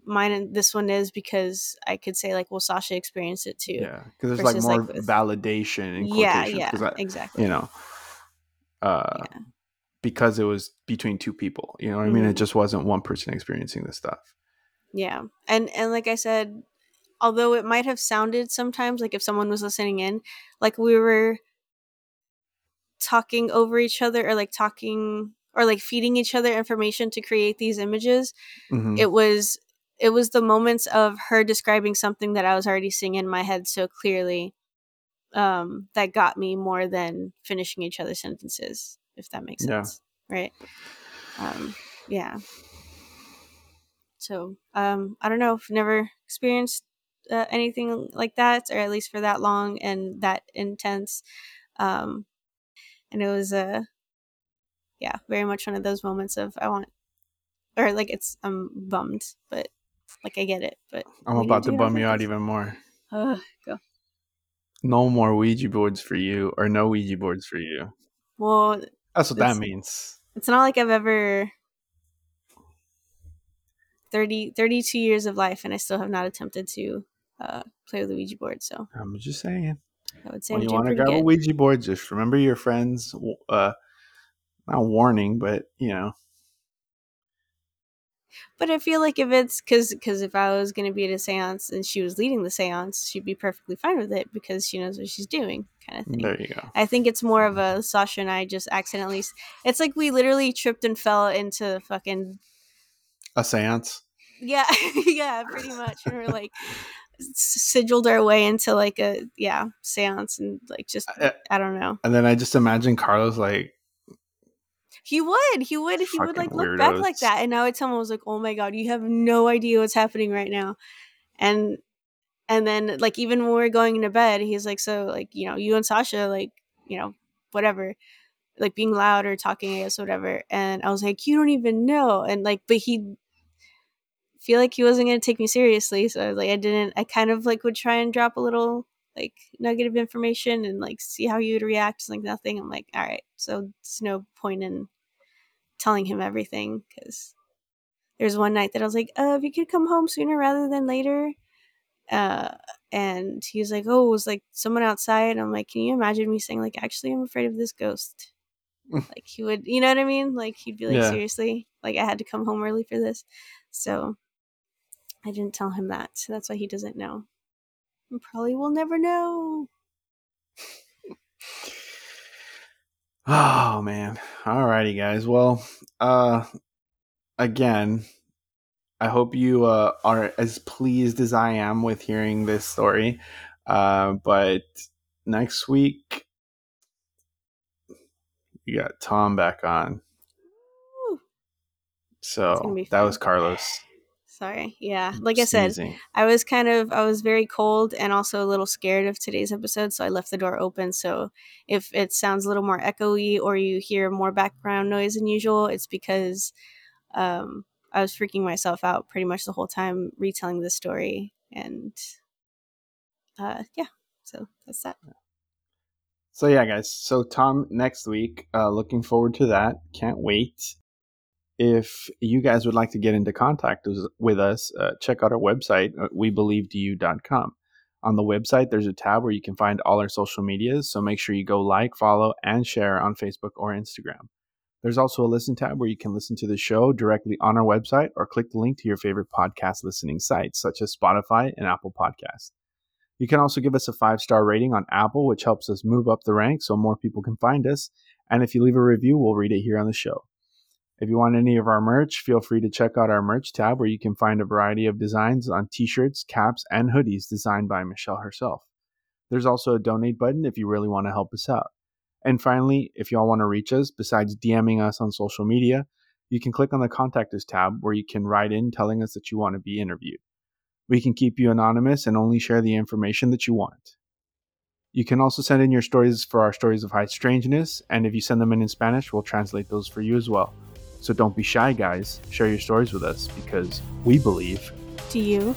A: mine and this one is because i could say like well sasha experienced it too
B: Yeah, because there's like more
A: like,
B: validation in
A: yeah yeah
B: I-
A: exactly
B: you know, uh,
A: Yeah.
B: Because it was between two people. You know what I mean? It
A: Mhm.
B: just wasn't one person experiencing this stuff.
A: yeah and and like i said although it might have sounded sometimes like if someone was listening in like we were talking over each other or like talking or like feeding each other information to create these images
B: Mhm.
A: it was it was the moments of her describing something that I was already seeing in my head so clearly um that got me more than finishing each other's sentences if that makes
B: Yeah.
A: sense right um yeah So um, I don't know. I've never experienced uh, anything like that, or at least for that long and that intense. Um, and it was a uh, yeah, very much one of those moments of I want, or like it's I'm bummed, but like I get it. But
B: I'm about to bum you out even more.
A: Uh, go.
B: No more Ouija boards for you, or no Ouija boards for you.
A: Well,
B: that's what that means.
A: It's not like I've ever 30, 32 years of life, and I still have not attempted to uh, play with the Ouija board. So
B: I'm just saying.
A: I would say
B: when you want to grab good. a Ouija board, just remember your friends. Uh, not warning, but you know.
A: But I feel like if it's because because if I was going to be at a séance and she was leading the séance, she'd be perfectly fine with it because she knows what she's doing, kind of thing.
B: There you go.
A: I think it's more of a Sasha and I just accidentally. It's like we literally tripped and fell into fucking
B: a séance.
A: Yeah, *laughs* yeah, pretty much. And we're like sigiled our way into like a yeah séance and like just I, I don't know.
B: And then I just imagine Carlos like
A: he would. He would. He would like look back like that. And now I tell him I was like, oh my god, you have no idea what's happening right now. And and then like even when we are going into bed, he's like, so like you know you and Sasha like you know whatever like being loud or talking, I guess, whatever. And I was like, you don't even know. And like, but he feel like he wasn't going to take me seriously. So I was like, I didn't, I kind of like would try and drop a little like nugget of information and like see how you would react. Like nothing. I'm like, all right. So there's no point in telling him everything because there's one night that I was like, uh, if you could come home sooner rather than later. Uh, and he was like, oh, it was like someone outside. I'm like, can you imagine me saying like, actually, I'm afraid of this ghost. *laughs* like he would, you know what I mean? Like he'd be like, yeah. seriously, like I had to come home early for this. So I didn't tell him that. So that's why he doesn't know. And probably will never know.
B: oh man. Alrighty guys. Well, uh again, I hope you uh, are as pleased as I am with hearing this story. Uh, but next week, you got Tom back on. So that was Carlos.
A: Sorry. Yeah. Like I said, I was kind of I was very cold and also a little scared of today's episode, so I left the door open. So if it sounds a little more echoey or you hear more background noise than usual, it's because um, I was freaking myself out pretty much the whole time retelling the story and uh, yeah. So that's that.
B: So yeah, guys. So Tom next week. Uh, looking forward to that. Can't wait if you guys would like to get into contact with us, uh, check out our website, uh, webelievedyou.com. On the website, there's a tab where you can find all our social medias, so make sure you go like, follow, and share on Facebook or Instagram. There's also a listen tab where you can listen to the show directly on our website or click the link to your favorite podcast listening sites, such as Spotify and Apple Podcasts. You can also give us a five star rating on Apple, which helps us move up the ranks so more people can find us. And if you leave a review, we'll read it here on the show. If you want any of our merch, feel free to check out our merch tab where you can find a variety of designs on t shirts, caps, and hoodies designed by Michelle herself. There's also a donate button if you really want to help us out. And finally, if y'all want to reach us, besides DMing us on social media, you can click on the Contact Us tab where you can write in telling us that you want to be interviewed. We can keep you anonymous and only share the information that you want. You can also send in your stories for our stories of high strangeness, and if you send them in in Spanish, we'll translate those for you as well. So don't be shy, guys. Share your stories with us because we believe.
A: Do you?